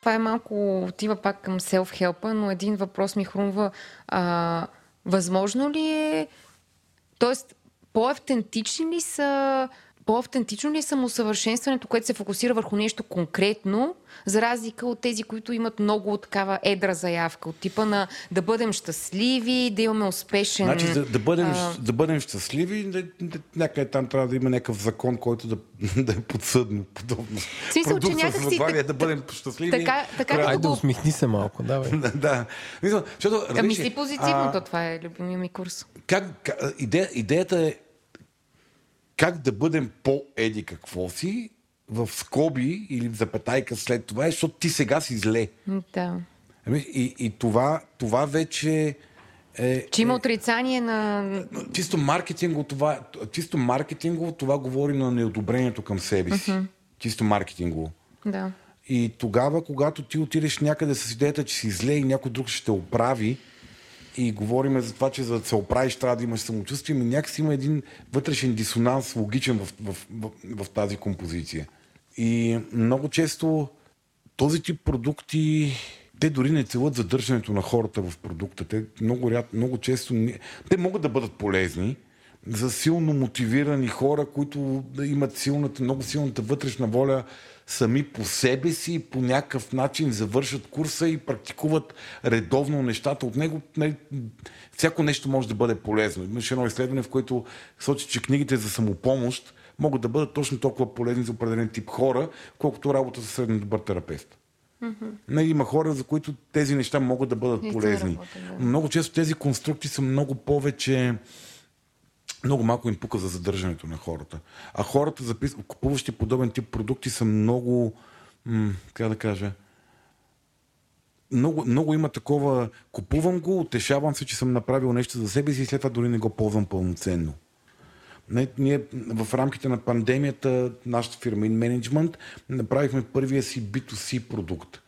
Това е малко отива пак към селф-хелпа, но един въпрос ми хрумва. А, възможно ли е, т.е. по-автентични ли са по-автентично ли е самоусъвършенстването, което се фокусира върху нещо конкретно, за разлика от тези, които имат много такава едра заявка, от типа на да бъдем щастливи, да имаме успешен...
Значи, да, да, бъдем,
а...
да бъдем щастливи, да, да, някъде там трябва да има някакъв закон, който да, да е подсъдно. Подобно.
В смисъл, че някакси...
Название, да бъдем щастливи.
Така, така
трябва...
Айде да усмихни се малко, давай.
да, да. Мисля, защото,
Ами си позитивно, то това е любимия ми курс.
Как, как, идея, идеята е как да бъдем по-еди какво си, в скоби или в запетайка след това, е, защото ти сега си зле.
Да.
Ами, И, и това, това вече е...
Че има отрицание на...
Чисто маркетингово това, чисто маркетингово това говори на неодобрението към себе си. Uh-huh. Чисто маркетингово.
Да.
И тогава, когато ти отидеш някъде с идеята, че си зле и някой друг ще те оправи, и говорим за това, че за да се оправиш трябва да имаш самочувствие, но някакси има един вътрешен дисонанс логичен в, в, в, в тази композиция. И много често този тип продукти, те дори не целят задържането на хората в продукта. Те много, ряд, много често не, те могат да бъдат полезни за силно мотивирани хора, които имат силната, много силната вътрешна воля сами по себе си по някакъв начин завършат курса и практикуват редовно нещата от него. Нали, всяко нещо може да бъде полезно. Имаше едно изследване, в което сочи, че книгите за самопомощ могат да бъдат точно толкова полезни за определен тип хора, колкото работа с средно добър терапевт. Mm-hmm. Има хора, за които тези неща могат да бъдат полезни. Работа, да. Много често тези конструкции са много повече много малко им пука за задържането на хората. А хората, запис... купуващи подобен тип продукти, са много, м- как да кажа, много, много има такова, купувам го, утешавам се, че съм направил нещо за себе си и след това дори не го ползвам пълноценно. Не, ние в рамките на пандемията, нашата фирма In Management, направихме първия си B2C продукт.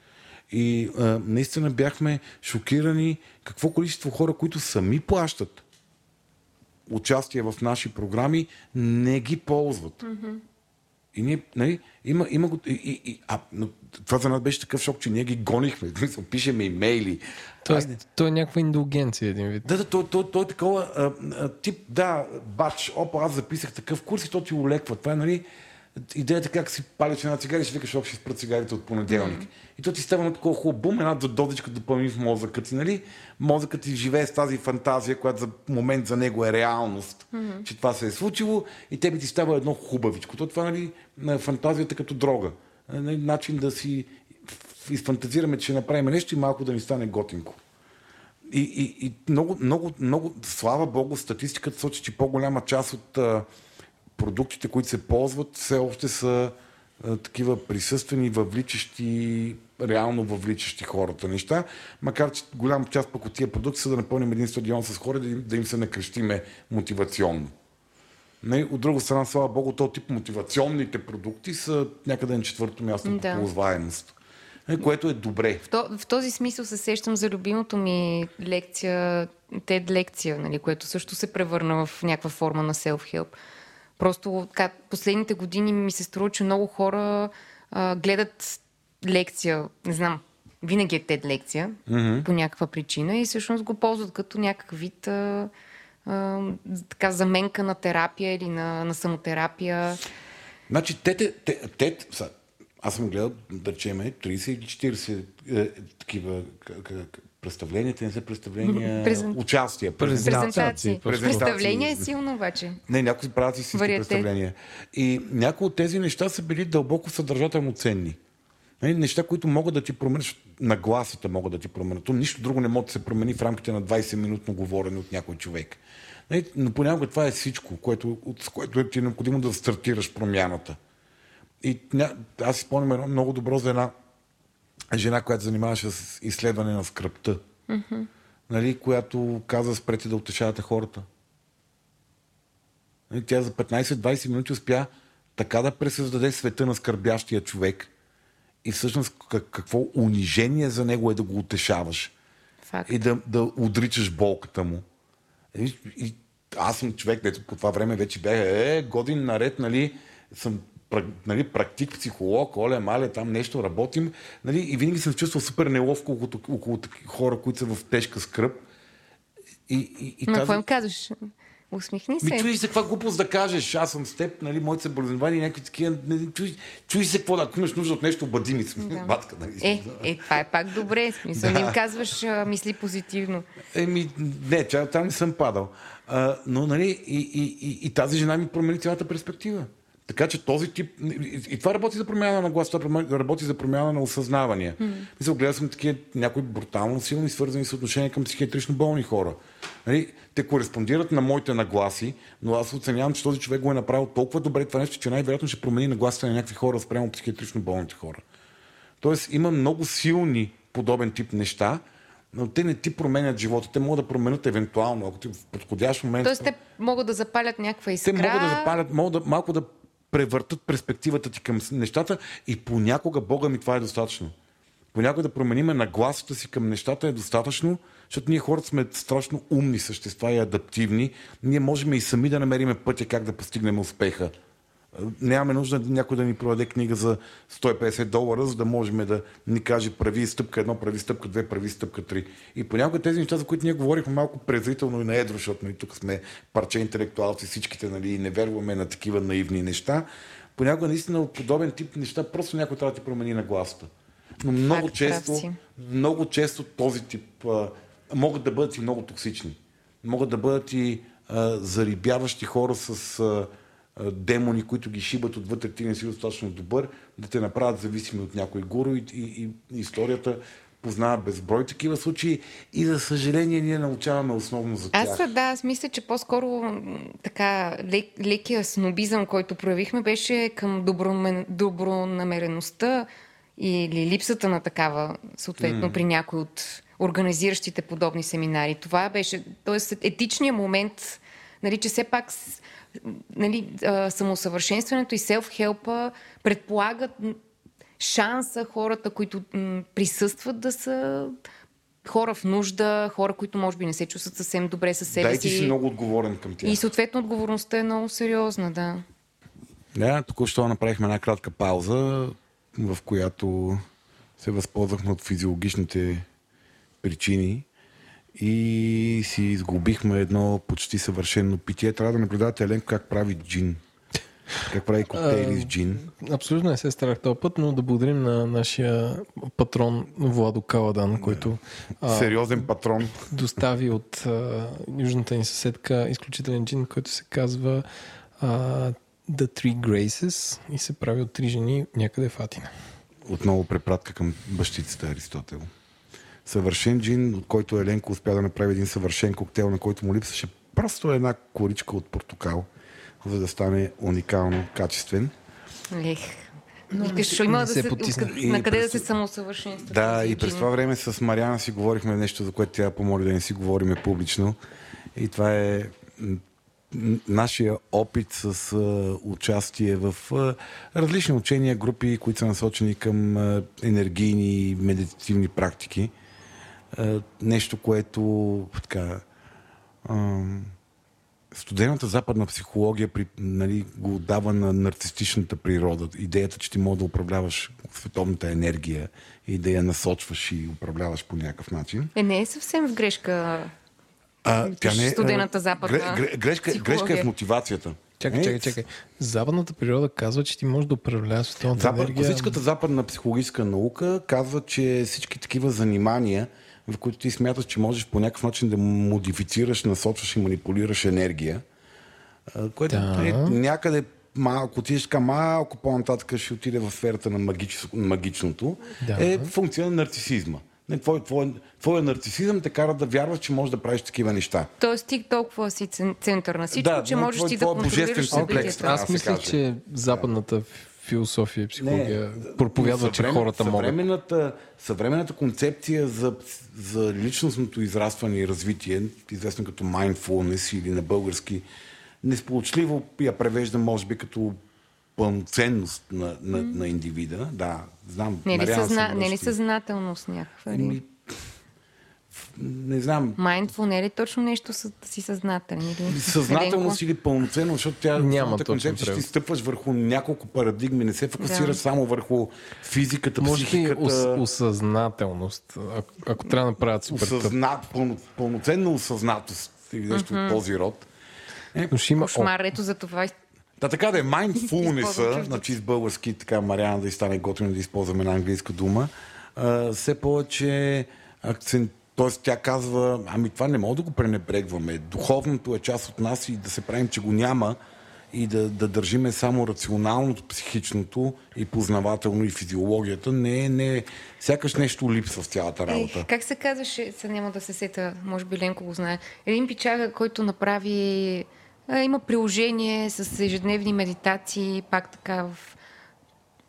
И а, наистина бяхме шокирани какво количество хора, които сами плащат участие в наши програми, не ги ползват. Mm-hmm. И ние, нали, има, има го, и, и, и, а, но това за нас беше такъв шок, че ние ги гонихме. Пишеме имейли.
Тоест, то е някаква индулгенция, един вид.
Да, да, той, той, той е такова а, а, тип, да, бач, опа, аз записах такъв курс и то ти улеква. Това е, нали, идеята как си палиш една цигари и ще викаш, ще спра цигарите от понеделник. Mm. И то ти става на такова хубаво бум, една додичка допълни в мозъка ти, нали? Мозъкът ти живее с тази фантазия, която за момент за него е реалност, mm-hmm. че това се е случило и тебе ти става едно хубавичко. То това, нали, на фантазията като дрога. Нали, начин да си изфантазираме, че ще направим нещо и малко да ни стане готинко. И, и, и много, много, много, слава Богу, статистиката сочи, че по-голяма част от продуктите, които се ползват, все още са а, такива присъствени, въвличащи, реално въвличащи хората неща, макар че голяма част пък от тия продукти са да напълним един стадион с хора, да им, да им се накрещиме мотивационно. Не, от друга страна, слава Богу, този тип мотивационните продукти са някъде на четвърто място да. по ползваемост. Което е добре.
В, то, в този смисъл се сещам за любимото ми лекция, TED лекция, нали, което също се превърна в някаква форма на self-help. Просто така, последните години ми се струва, че много хора а, гледат лекция, не знам, винаги е тед лекция mm-hmm. по някаква причина и всъщност го ползват като някакъв вид а, а, така заменка на терапия или на, на самотерапия.
Значи, те, те, те, те, аз съм гледал, да речеме, 30 или 40 е, такива представленията не са представления, Презент... участия,
презентации. презентации. Представление е силно обаче.
Не, някои правят си представления. И някои от тези неща са били дълбоко съдържателно ценни. Нали, неща, които могат да ти променят, нагласата могат да ти променят. То нищо друго не може да се промени в рамките на 20-минутно говорене от някой човек. Нали, но понякога това е всичко, което, с което е ти е необходимо да стартираш промяната. И аз си спомням едно много добро за една жена, която занимаваше с изследване на скръпта, mm-hmm. нали, която каза спрете да утешавате хората. Нали, тя за 15-20 минути успя така да пресъздаде света на скърбящия човек и всъщност какво унижение за него е да го утешаваш. Факт. И да, да отричаш болката му. И, и аз съм човек, дето по това време вече бях е, годин наред, нали, съм нали, практик, психолог, оле, мале, там нещо работим. Нали, и винаги съм чувствал супер неловко около, около хора, които са в тежка скръп. И, и,
и тази... какво им казваш? Усмихни се.
Ми, чуй се каква глупост да кажеш. Аз съм с теб, нали, моите съболезнования и някакви такива. Чуй, чуй се какво да, ако имаш нужда от нещо, обади ми се. Да. Батка, нали,
е, е, това е пак добре. Смисъл, да. не им казваш, а, мисли позитивно.
Еми, не, там не съм падал. А, но, нали, и, и, и, и тази жена ми промени цялата перспектива. Така че този тип. И това работи за промяна на глас, това работи за промяна на осъзнавания. Mm. Мисля, гледал съм такива някои брутално силни, свързани с отношения към психиатрично болни хора. Нали? Те кореспондират на моите нагласи, но аз оценявам, че този човек го е направил толкова добре това нещо, че най-вероятно ще промени нагласите на някакви хора спрямо психиатрично болните хора. Тоест има много силни подобен тип неща, но те не ти променят живота. Те могат да променят евентуално, ако ти в подходящ момент.
Тоест те могат да запалят някаква искра.
Те могат да запалят, могат да, малко да превъртат перспективата ти към нещата и понякога, Бога ми, това е достатъчно. Понякога да промениме нагласата си към нещата е достатъчно, защото ние хората сме страшно умни същества и адаптивни. Ние можем и сами да намериме пътя как да постигнем успеха нямаме нужда някой да ни продаде книга за 150 долара, за да можем да ни каже прави стъпка едно, прави стъпка две, прави стъпка три. И понякога тези неща, за които ние говорихме малко презрително и на едро, защото нали, тук сме парче интелектуалци всичките нали, и не верваме на такива наивни неща, понякога наистина от подобен тип неща просто някой трябва да ти промени на гласата. Но много Факт, често, много често този тип а, могат да бъдат и много токсични. Могат да бъдат и а, зарибяващи хора с а, демони, които ги шибат отвътре, ти не си достатъчно добър, да те направят зависими от някой гуру и, и, и историята познава безброй такива случаи и за съжаление ние научаваме основно за тях.
Аз да, аз мисля, че по-скоро така лек, лекия снобизъм, който проявихме, беше към добромен, добронамереността или липсата на такава, съответно, mm. при някой от организиращите подобни семинари. Това беше, т.е. етичният момент, нали, че все пак нали, самосъвършенстването и селф-хелпа предполагат шанса хората, които присъстват да са хора в нужда, хора, които може би не се чувстват съвсем добре със себе
Дай ти
си.
си много отговорен към тях.
И съответно отговорността е много сериозна, да.
Да, току-що направихме една кратка пауза, в която се възползвахме от физиологичните причини и си изгубихме едно почти съвършено питие. Трябва да наблюдавате Еленко как прави джин. Как прави коктейли с джин.
Абсолютно не се старах този път, но да благодарим на нашия патрон Владо Каладан, който а,
Сериозен патрон.
достави от а, южната ни съседка изключителен джин, който се казва а, The Three Graces и се прави от три жени някъде в Атина.
Отново препратка към бащицата Аристотел. Съвършен джин, от който Еленко успя да направи един съвършен коктейл, на който му липсваше просто една коричка от портокал, за да стане уникално качествен.
Ех. Викаш, ще има да
се потисна.
И
на къде да
през-
се самосъвършенства.
Да, и през това време с Мариана си говорихме нещо, за което тя помоли да не си говориме публично. И това е нашия опит с а, участие в а, различни учения, групи, които са насочени към а, енергийни и медитативни практики. А, нещо, което така, студената западна психология при, нали, го дава на нарцистичната природа. Идеята, че ти можеш да управляваш световната енергия и да я насочваш и управляваш по някакъв начин.
Е, не е съвсем в грешка.
А, тя не, е-
Студената западна
гре- гре- грешка,
психология.
грешка е в мотивацията.
Чакай, чакай, чакай. Западната природа казва, че ти можеш да управляваш световната
Запад,
енергия.
класическата западна психологическа наука казва, че всички такива занимания, в които ти смяташ, че можеш по някакъв начин да модифицираш, насочваш и манипулираш енергия, което
Да.
е някъде малко, отидеш така малко по-нататък, ще отиде в сферата на магич, магичното,
Да.
е функция на нарцисизма. Не, твой, твой, твоя нарцисизъм те кара да вярваш, че можеш да правиш такива неща.
Тоест ти толкова си цен- център на всичко,
Да,
че можеш
твой-
ти да
твой
контролираш
божествен комплекс, да
Аз мисля, че западната философия и психология проповядва, че
Съвремен-
хората могат.
съвременната, Съвременната концепция за, за личностното израстване и развитие, известно като mindfulness или на български, несполучливо я превежда, може би, като пълноценност на, на, на индивида. Да, знам.
Не е ли, съзна...
се
не ли съзнателност някаква?
Ами? Не знам.
Mindful не е ли точно нещо с... си съзнателен? Или...
Съзнателност или пълноценност, защото тя
Няма
концепция, че ти
превод.
стъпваш върху няколко парадигми, не се фокусираш
Да.
само върху физиката,
Може
психиката.
ос, осъзнателност. Ако, ако трябва да направят супер
осъзна, пълно, пълноценна осъзнатост или нещо от този род. Е,
Но ще има
Кошмар, ето за това.
да, така да е, mindfulness, на чист български, така Мариана да и стане готино да използваме една английска дума, а, все повече акцент, т.е. тя казва, ами това не мога да го пренебрегваме. Духовното е част от нас и да се правим, че го няма и да, да държиме само рационалното, психичното и познавателно и физиологията. Не, не, сякаш нещо липсва в цялата работа.
Ех, как се казваше, сега няма да се сета, може би Ленко го знае. Един пичага, който направи... Има приложение с ежедневни медитации, пак така в...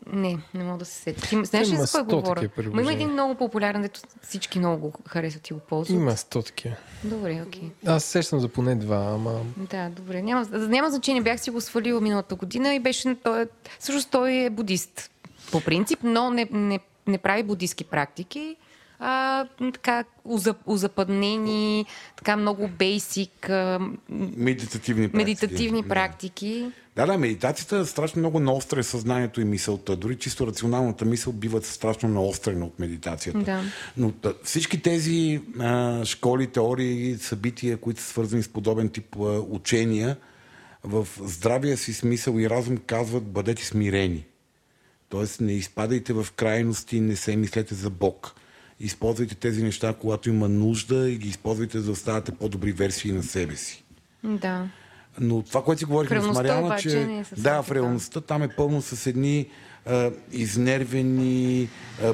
Не, не мога да се сетя. Ти, знаеш ли за кой говоря? Ма има един много популярен, дето всички много го харесват и го ползват.
Има сто такива.
Добре, окей.
Аз се сещам за поне два, ама
Да, добре. Няма, няма значение. Бях си го свалила миналата година и беше... Той, е- всъщност той е будист по принцип, но не, не, не прави будистки практики. А, така узап, узападнени, така много бейсик, а,
Медитативни практики.
медитативни
Да.
практики.
Да, да, медитацията е страшно много наостря съзнанието и мисълта. Дори чисто рационалната мисъл бива страшно наострена от медитацията.
Да.
Но да, всички тези а, школи, теории, събития, които са свързани с подобен тип а, учения, в здравия си смисъл и разум казват бъдете смирени. Тоест не изпадайте в крайности, не се мислете за Бог. Използвайте тези неща, когато има нужда и ги използвайте за да ставате по-добри версии на себе си.
Да.
Но това, което си говорихме с Мариана, че
е
да, в реалността там е пълно с едни а, изнервени, а,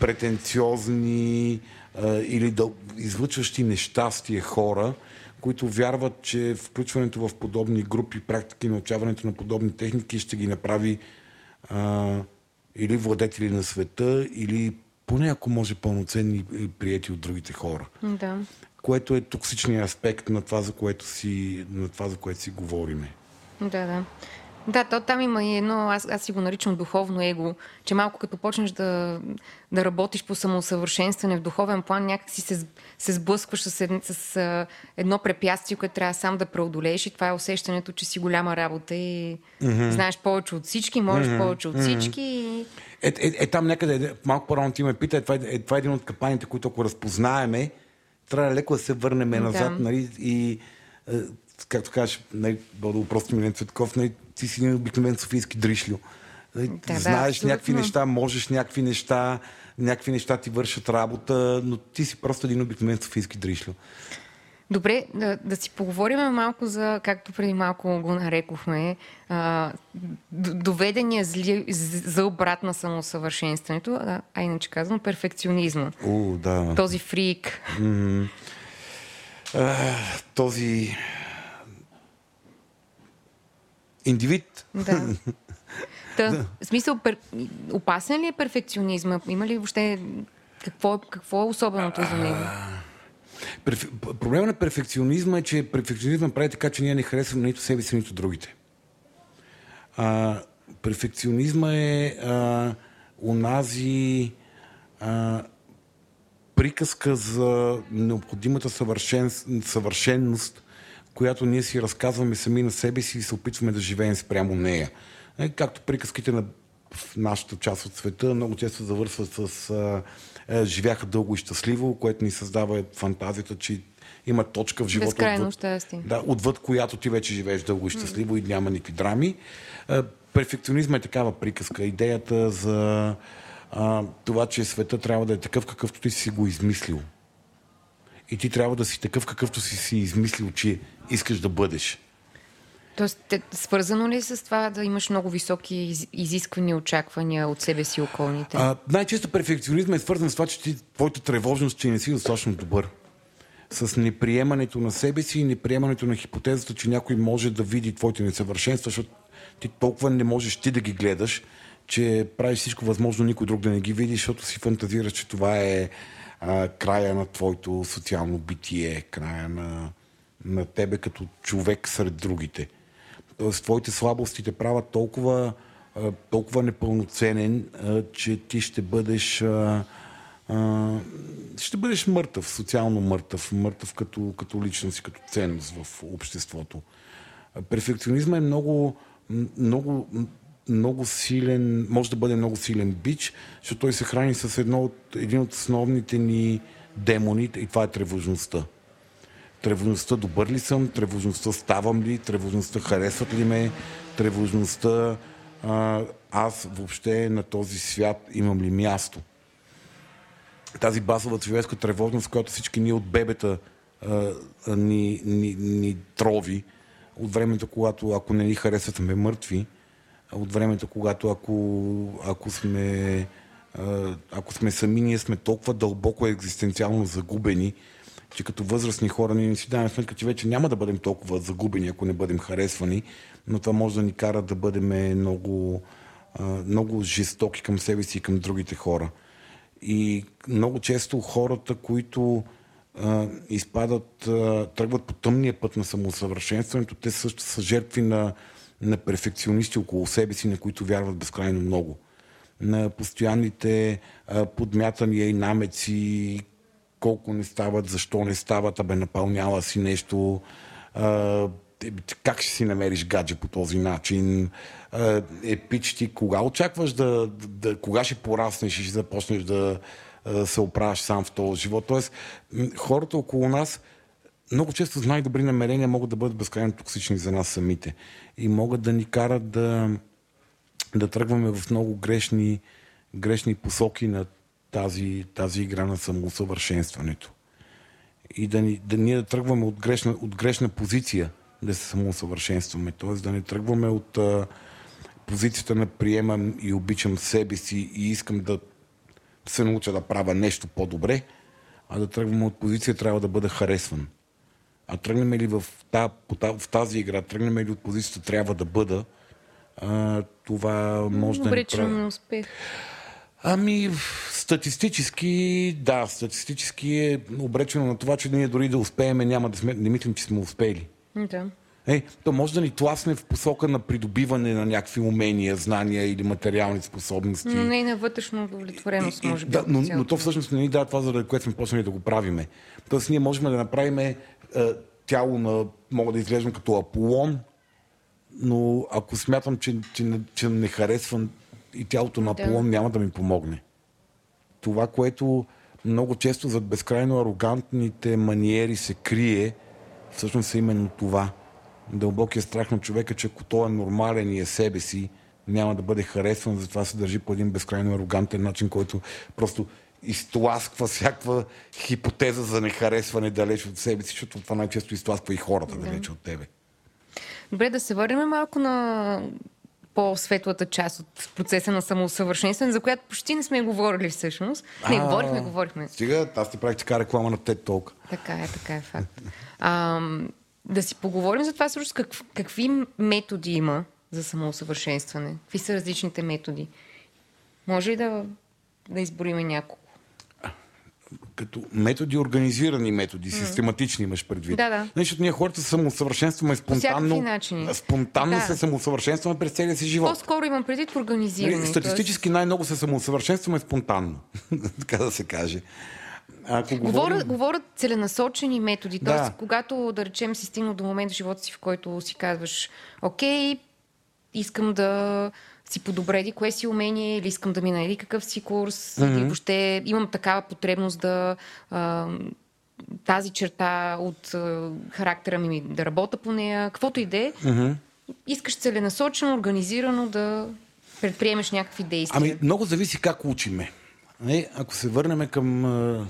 претенциозни а, или да, излъчващи нещастие хора, които вярват, че включването в подобни групи, практики, научаването на подобни техники ще ги направи а, или владетели на света, или поне ако може пълноценни и прияти от другите хора
Да.
което е токсичният аспект на това, за което си, на това, за което си говориме.
Да, да. Да, то там има и едно, аз, аз си го наричам духовно его, че малко като почнеш да, да работиш по самоусъвършенстване в духовен план, някакси се, се сблъскваш с, ед, с едно препятствие, което трябва сам да преодолееш и това е усещането, че си голяма работа и mm-hmm. знаеш повече от всички, можеш mm-hmm. повече от всички. И...
Е, е, е, там някъде, е, малко по-рано ти ме пита, е, това, е, е, това е един от капаните, които ако разпознаеме, трябва леко да се върнем назад, да. нали, и е, както кажеш, нали, бъде просто Милен Цветков, нали, ти си един обикновен софийски дришлю. Нали, да, знаеш да, някакви неща, можеш някакви неща, някакви неща ти вършат работа, но ти си просто един обикновен софийски дришлю.
Добре, да, да си поговорим малко за, както преди малко го нарекохме, а, доведения зли, за обрат на самосъвършенстването, а, а иначе казвам перфекционизма.
О, да.
Този фрик.
Mm-hmm. А, този индивид.
Да. Та, в смисъл, пер... опасен ли е перфекционизма? Има ли въобще... Какво, какво е особеното за него?
Перф... Проблема на перфекционизма е, че перфекционизма прави така, че ние не харесваме нито себе си, нито другите. А, перфекционизма е а, унази а, приказка за необходимата съвършен... съвършенност, която ние си разказваме сами на себе си и се опитваме да живеем спрямо нея. Е, както приказките на в нашата част от света много често завършват с а, живяха дълго и щастливо, което ни създава фантазията, че има точка в живота.
Безкрайно щастие.
Да, отвъд която ти вече живееш дълго и щастливо mm. и няма никакви драми. А, перфекционизма е такава приказка. Идеята за а, това, че света трябва да е такъв, какъвто ти си го измислил. И ти трябва да си такъв, какъвто си си измислил, че искаш да бъдеш.
Тоест, свързано ли е с това да имаш много високи изисквания, очаквания от себе си и околните?
А, най-често перфекционизма е свързан с това, че ти, твоята тревожност, че не си достатъчно добър. С неприемането на себе си и неприемането на хипотезата, че някой може да види твоите несъвършенства, защото ти толкова не можеш ти да ги гледаш, че правиш всичко възможно никой друг да не ги види, защото си фантазираш, че това е а, края на твоето социално битие, края на, на тебе като човек сред другите. Тоест, твоите слабости те правят толкова, а, толкова непълноценен, а, че ти ще бъдеш а, ще бъдеш мъртъв, социално мъртъв, мъртъв като, като личност и като ценност в обществото. Перфекционизма е много, много много силен, може да бъде много силен бич, защото той се храни с едно от, един от основните ни демони и това е тревожността. Тревожността добър ли съм, тревожността ставам ли, тревожността харесват ли ме, тревожността а, аз въобще на този свят имам ли място. Тази базова човешка тревожност, която всички ние от бебета а, ни, ни, ни трови, от времето, когато ако не ни харесват, сме мъртви, от времето, когато ако, ако сме ако сме сами, ние сме толкова дълбоко екзистенциално загубени, че като възрастни хора ние не си даваме сметка, че вече няма да бъдем толкова загубени, ако не бъдем харесвани, но това може да ни кара да бъдем много, много жестоки към себе си и към другите хора. И много често хората, които а, изпадат, а, тръгват по тъмния път на самосъвършенстването, те също са жертви на на перфекционисти около себе си, на които вярват безкрайно много. На постоянните а, подмятания и намеци, колко не стават, защо не стават, абе напълняла си нещо, а, как ще си намериш гадже по този начин, епич ти, кога очакваш да, да, кога ще пораснеш и ще започнеш да се оправяш сам в този живот. Тоест, хората около нас много често с най-добри намерения могат да бъдат безкрайно токсични за нас самите и могат да ни карат да, да тръгваме в много грешни, грешни посоки на тази, тази игра на самоусъвършенстването. И да, ни, да ние да тръгваме от грешна, от грешна позиция да се самоусъвършенстваме. Т.е. да не тръгваме от а, позицията на приемам и обичам себе си и искам да се науча да правя нещо по-добре, а да тръгваме от позиция трябва да бъда харесван. А тръгнем ли в, в тази игра, тръгнем ли от позицията трябва да бъда, а, това може
Добре,
да
не прави. успех.
Ами, статистически, да, статистически е обречено на това, че ние дори да успеем, няма да сме, не мислим, че сме успели.
Да.
Е, то може да ни тласне в посока на придобиване на някакви умения, знания или материални способности.
Но не и на вътрешна удовлетвореност, може би.
Да, но, но то всъщност не ни дава това, заради което сме почнали да го правиме. Тоест ние можем да направим е, тяло на, мога да изглеждам като Аполон, но ако смятам, че, че, не- че не харесвам и тялото на
Да.
Аполон, няма да ми помогне. Това, което много често зад безкрайно арогантните маниери се крие, всъщност е именно това. Дълбокия страх на човека, че ако той е нормален и е себе си, няма да бъде харесван, затова се държи по един безкрайно арогантен начин, който просто изтласква всякаква хипотеза за нехаресване далеч от себе си, защото това най-често изтласква и хората далеч от тебе.
Добре, да се върнем малко на по-светлата част от процеса на самоусъвършенстване, за която почти не сме говорили всъщност. Не,
А,
говорихме, говорихме.
Стига, аз ти правих така реклама на TED Talk.
Така е, така е факт. А, да си поговорим за това всъщност как, какви методи има за самоусъвършенстване. Какви са различните методи? Може ли да, да изброиме няколко?
Като методи, организирани методи, систематични имаш предвид.
Да, да.
Защото ние хората се самоусъвършенстваме спонтанно. Спонтанно
Да.
се самоусъвършенстваме през целия си живот.
По-скоро имам предвид организирани.
Нали, Статистически най-много се самоусъвършенстваме спонтанно, така да се каже. Ако говорим...
Говорят, говорят целенасочени методи.
Да.
Тоест, когато, да речем, си стигнал до момент в живота си, в който си казваш, окей, искам да си подобреди кое си умение, или искам да мина или какъв си курс, mm-hmm. или въобще имам такава потребност да а, тази черта от а, характера ми да работя по нея, каквото и да е, mm-hmm. искаш целенасочено, организирано да предприемеш някакви действия.
Ами, много зависи как учиме. Е, ако се върнем към а,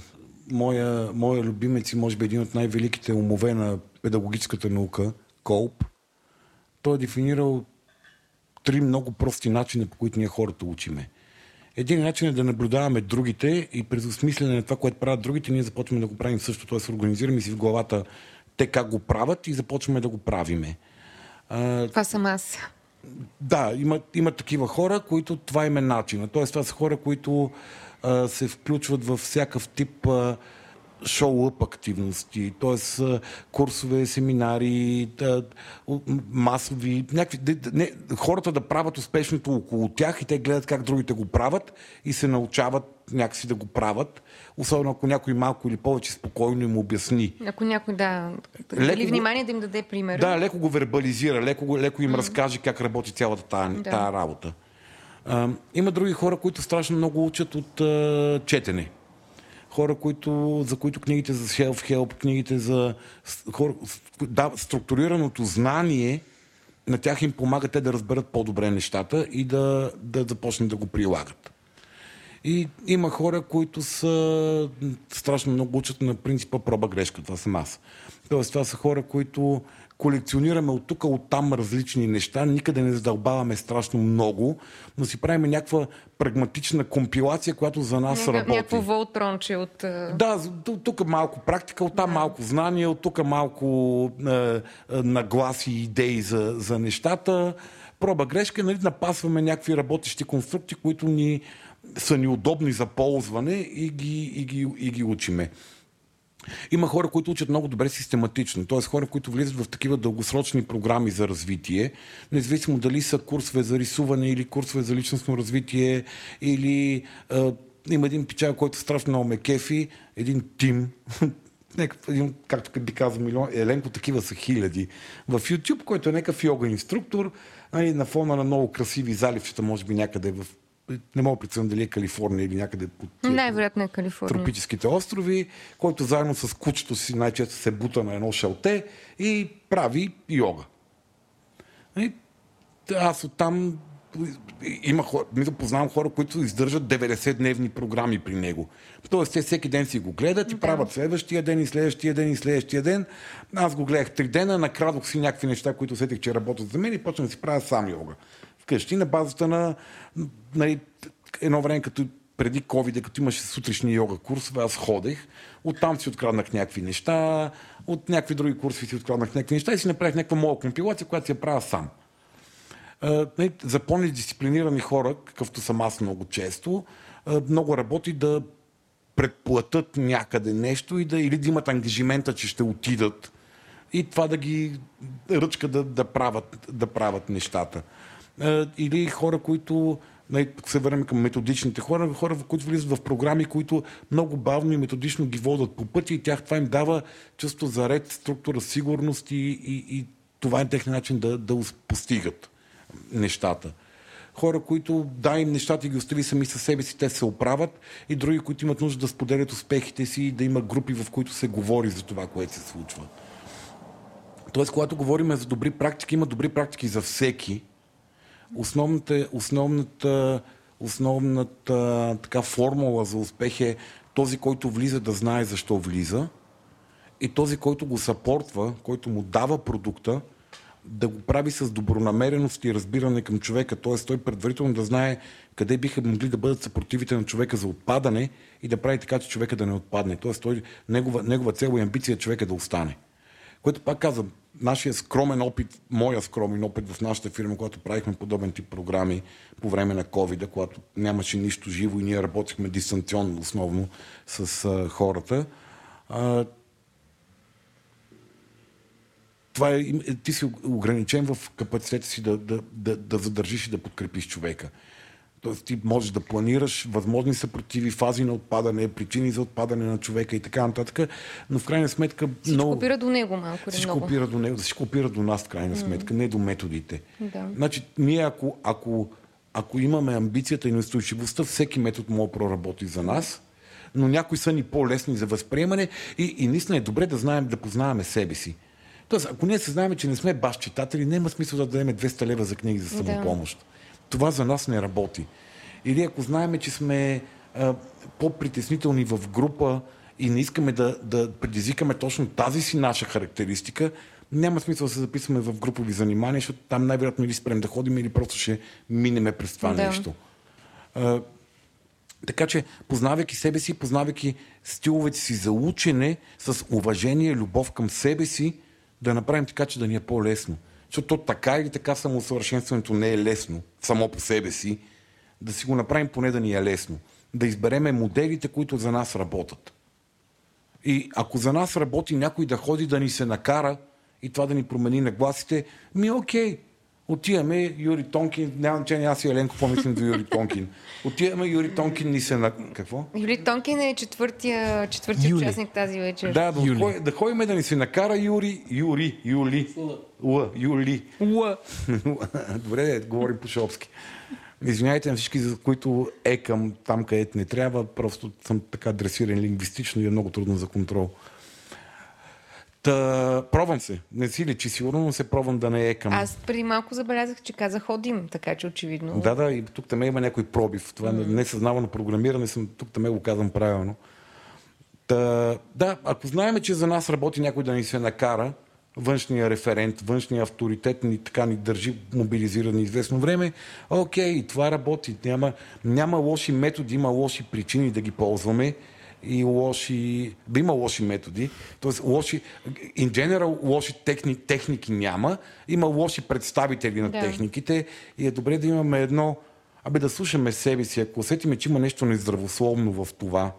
моя, моя любимец и може би един от най-великите умове на педагогическата наука, Колп, той е дефинирал три много прости начина, по които ние хората учиме. Един начин е да наблюдаваме другите и през осмислене на това, което правят другите, ние започваме да го правим също. Т.е. организираме си в главата те как го правят и започваме да го правиме.
Това съм аз.
да, има, има такива хора, които това им е начина. Тоест, това са хора, които а, се включват във всякакъв тип а, шоу-ъп активности, т.е. курсове, семинари, масови, някакви, не, хората да правят успешното около тях и те гледат как другите го правят и се научават някакси да го правят, особено ако някой малко или повече спокойно им обясни.
Ако някой, да,
Леко
дали внимание да им даде пример.
Да, леко го вербализира, леко, леко им разкаже как работи цялата тая,
Да.
тая работа. А, има други хора, които страшно много учат от а, четене. Хора, които, за които книгите за self-help, книгите за хора, да, структурираното знание на тях им помага те да разберат по-добре нещата и да, да започнат да го прилагат. И има хора, които са страшно много учат на принципа проба грешка. Това съм аз. Тоест, това са хора, които колекционираме от тук, от там различни неща, никъде не задълбаваме страшно много, но си правим някаква прагматична компилация, която за нас
Някакъв-
работи.
Някакво волтронче от...
Да, тук малко практика, оттам малко знание, от тук малко е, е, нагласи и идеи за, за нещата. Проба грешка, нали, напасваме някакви работещи конструкти, които ни са ни удобни за ползване и ги, и ги, и ги учиме. Има хора, които учат много добре систематично, т.е. хора, които влизат в такива дългосрочни програми за развитие, независимо дали са курсове за рисуване или курсове за личностно развитие, или а, има един пичар, който страшно много ме кефи, един тим, един, както би казал милион, Еленко, такива са хиляди. В YouTube, който е някакъв йога инструктор, нали, на фона на много красиви заливчета, може би някъде в не мога да преценя дали е Калифорния или някъде по тия
Най-вероятно е Калифорния.
тропическите острови, който заедно с кучето си най-често се бута на едно шалте и прави йога. И аз оттам има хора, мисля, познавам хора, които издържат 90-дневни програми при него. Тоест, те всеки ден си го гледат и
Да.
правят следващия ден и следващия ден и следващия ден. Аз го гледах три дена, накрадох си някакви неща, които усетих, че работят за мен и почнах да си правя сам йога. Вкъщи на базата на нали, едно време, като преди COVID, като имаше сутрешни йога курсове, аз ходех. Оттам си откраднах някакви неща, от някакви други курсове си откраднах някакви неща и си направих някаква моя компилация, която си я правя сам. Нали, За по-недисциплинирани хора, какъвто съм аз много често, много работи да предплатят някъде нещо и да, или да имат ангажимента, че ще отидат и това да ги ръчка да, да, правят, да правят нещата. Е, или хора, които най- се върнем към методичните хора, хора, които влизат в програми, които много бавно и методично ги водят по пътя и тях това им дава чувство за ред, структура, сигурност и, и, и това е техния начин да, да постигат нещата. Хора, които да, им нещата ги остави сами със себе си, те се оправят и други, които имат нужда да споделят успехите си и да има групи, в които се говори за това, което се случва. Тоест, когато говорим за добри практики, има добри практики за всеки. Основната, основната, основната така, формула за успех е този, който влиза да знае защо влиза и този, който го съпортва, който му дава продукта, да го прави с добронамереност и разбиране към човека. Т.е. той предварително да знае къде биха могли да бъдат съпротивите на човека за отпадане и да прави така, че човека да не отпадне. Т.е. Той, негова, негова цел и амбиция е човека да остане. Което пак казвам, нашия скромен опит, моя скромен опит в нашата фирма, когато правихме подобен тип програми по време на COVID, когато нямаше нищо живо и ние работихме дистанционно основно с а, хората, а, това е, ти си ограничен в капацитета си да, да, да, да задържиш и да подкрепиш човека. Тоест ти можеш да планираш възможни съпротиви, фази на отпадане, причини за отпадане на човека и така нататък, но в крайна сметка
всичко много... опира до него малко
Всичко
много.
опира до него, всичко опира до нас в крайна сметка, mm. не до методите.
Да.
Значи ние ако, ако, ако имаме амбицията и неустойчивостта, всеки метод може да проработи за нас, но някои са ни по-лесни за възприемане и, и наистина е добре да знаем, да познаваме себе си. Тоест, ако ние се знаем, че не сме баш читатели, няма смисъл да дадем 200 лева за книги за самопомощ. Да. Това за нас не работи. Или ако знаем, че сме а, по-притеснителни в група и не искаме да, да предизвикаме точно тази си наша характеристика, няма смисъл да се записваме в групови занимания, защото там най-вероятно или спрем да ходим, или просто ще минеме през това
Да.
нещо. А, така че, познавайки себе си, познавайки стиловете си за учене, с уважение, любов към себе си, да направим така, че да ни е по-лесно. Защото то така или така самоусъвършенстването не е лесно само по себе си. Да си го направим поне да ни е лесно. Да избереме моделите, които за нас работят. И ако за нас работи някой да ходи да ни се накара и това да ни промени нагласите, ми окей. Отиваме, Юри Тонкин, няма значение, аз и Еленко, какво мислим за Юри Тонкин. Отиваме, Юри Тонкин ни се на... Какво?
Юли Тонкин е четвъртия, четвъртия
Юли.
участник тази вечер.
Да, да,
Юли.
Юли. да ходим да ни се накара Юри, Юри, Юли. Л, Юли.
Уа.
Добре, говорим по-шопски. Извинявайте на всички, за които е към там, където не трябва. Просто съм така дресиран лингвистично и е много трудно за контрол. Та, пробвам се. Не си личи сигурно, но се пробвам да не е към.
Аз преди малко забелязах, че каза ходим, така че очевидно.
Да, да, и тук там има някой пробив. Това mm. несъзнавано програмиране, съм, тук там го казвам правилно. Та, да, ако знаем, че за нас работи някой да ни се накара, външния референт, външния авторитет ни така ни държи мобилизирани известно време, окей, това работи. Няма, няма лоши методи, има лоши причини да ги ползваме и лоши... Да има лоши методи, т.е. лоши... In general, лоши техни, техники няма, има лоши представители на
Да.
техниките и е добре да имаме едно... Абе да слушаме себе си, ако усетиме, че има нещо нездравословно в това,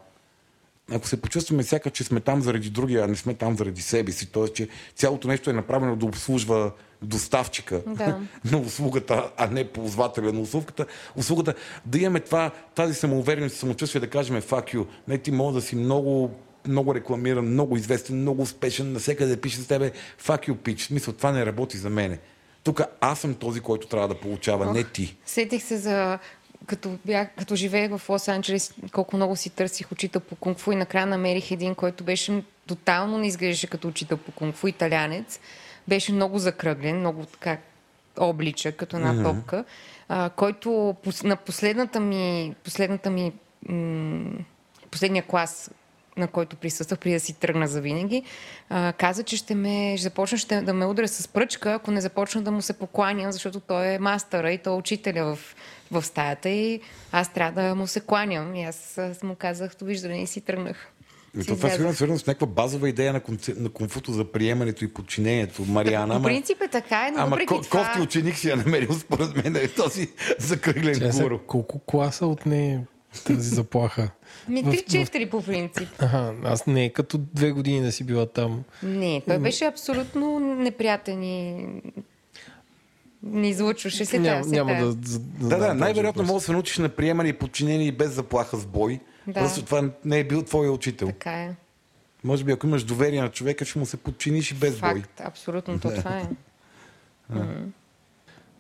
ако се почувстваме сякаш, че сме там заради другия, а не сме там заради себе си, т.е. че цялото нещо е направено да обслужва доставчика
Да.
на услугата, а не ползвателя на услугата, услугата, да имаме това, тази самоувереност самочувствие да кажем fuck you. Не, ти мога да си много много рекламиран, много известен, много успешен, навсякъде пише с тебе fuck you pitch. Смисъл, това не работи за мене. Тук аз съм този, който трябва да получава, не ти.
Сетих се за като, бях, като живеех в Лос-Анджелес, колко много си търсих учител по кунг-фу и накрая намерих един, който беше тотално не изглеждаше като учител по кунг-фу, италянец. Беше много закръглен, много така облича, като една топка, а, който на последната ми, последната ми м- последния клас на който присъствах, преди да си тръгна за винаги, а, каза, че ще, ме, ще започна ще, да ме удря с пръчка, ако не започна да му се покланям, защото той е мастъра и той е учителя в, в стаята и аз трябва да му се кланям. И аз, аз му казах, довиждане и си тръгнах.
И
Си
то това
излязох.
сигурно е свързано с някаква базова идея на, конце... на конфуто за приемането и подчинението. Мариана,
По
ама,
принцип е така, но
ама
въпреки
ко...
това...
кофти ученик си я намерил според мен е този закръглен
Тя
гуру.
колко класа от не тази заплаха.
Ми
В-
3-4 по принцип.
Ага, аз не е като две години да си била там.
Не, той беше абсолютно неприятен и не излъчваше се
Няма,
тази.
няма да, да,
Да, да, най-вероятно може да се научиш на приемане и подчинение и без заплаха с бой.
Да.
Просто това не е бил твой учител.
Така е.
Може би ако имаш доверие на човека, ще му се подчиниш и без бой.
Факт, абсолютно то това е.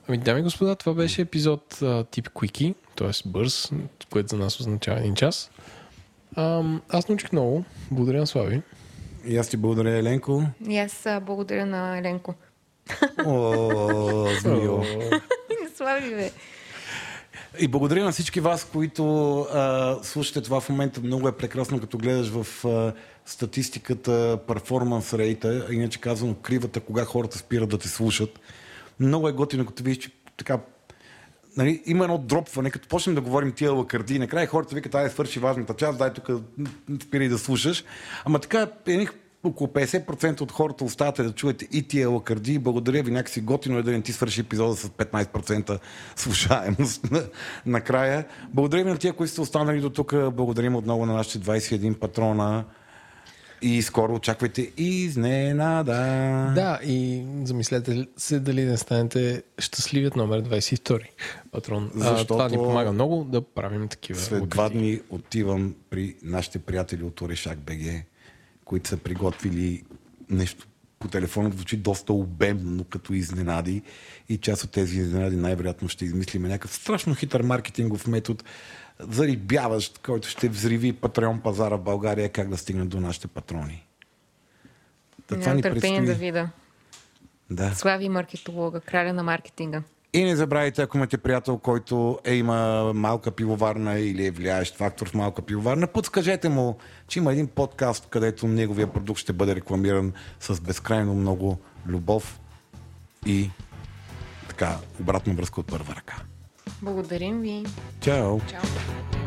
Ами, дами и господа, това беше епизод а, тип Quickie, т.е. бърз, което за нас означава един час. Ам, аз научих много. Благодаря на Слави.
И аз ти благодаря, Еленко.
И аз а, благодаря на Еленко.
О, змио.
Слави, бе.
И благодаря на всички вас, които а, слушате това в момента. Много е прекрасно, като гледаш в а, статистиката перформанс рейта, иначе казано кривата, кога хората спират да те слушат. Много е готино, като видиш, че така нали, има едно дропване, като почнем да говорим тия лакарди, накрая хората викат, ай, свърши важната част, дай тук спирай да слушаш. Ама така, едни около 50% от хората оставате да чуете и тия лакарди. Благодаря ви, някакси готино е да не ти свърши епизода с 15% слушаемост на- накрая. Благодаря ви на тия, които сте останали до тук. Благодарим отново на нашите 21 патрона. И скоро очаквайте изненада.
Да, и замислете се дали не станете щастливият номер 22 патрон. А,
Защото-
това ни помага много да правим такива
След два дни отивам при нашите приятели от Орешак БГ, които са приготвили нещо по телефона, звучи доста обемно като изненади и част от тези изненади най-вероятно ще измислим някакъв страшно хитър маркетингов метод, зарибяващ, който ще взриви патреон пазара в България, как да стигне до нашите патрони. Та това ни
търпение
предстои.
да видя.
Да.
Слави маркетолога, краля на маркетинга.
И не забравяйте, ако имате приятел, който е има малка пивоварна или е влияещ фактор в малка пивоварна, подскажете му, че има един подкаст, където неговия продукт ще бъде рекламиран с безкрайно много любов и така обратна връзка от първа ръка.
Благодарим ви.
Чао!
Чао.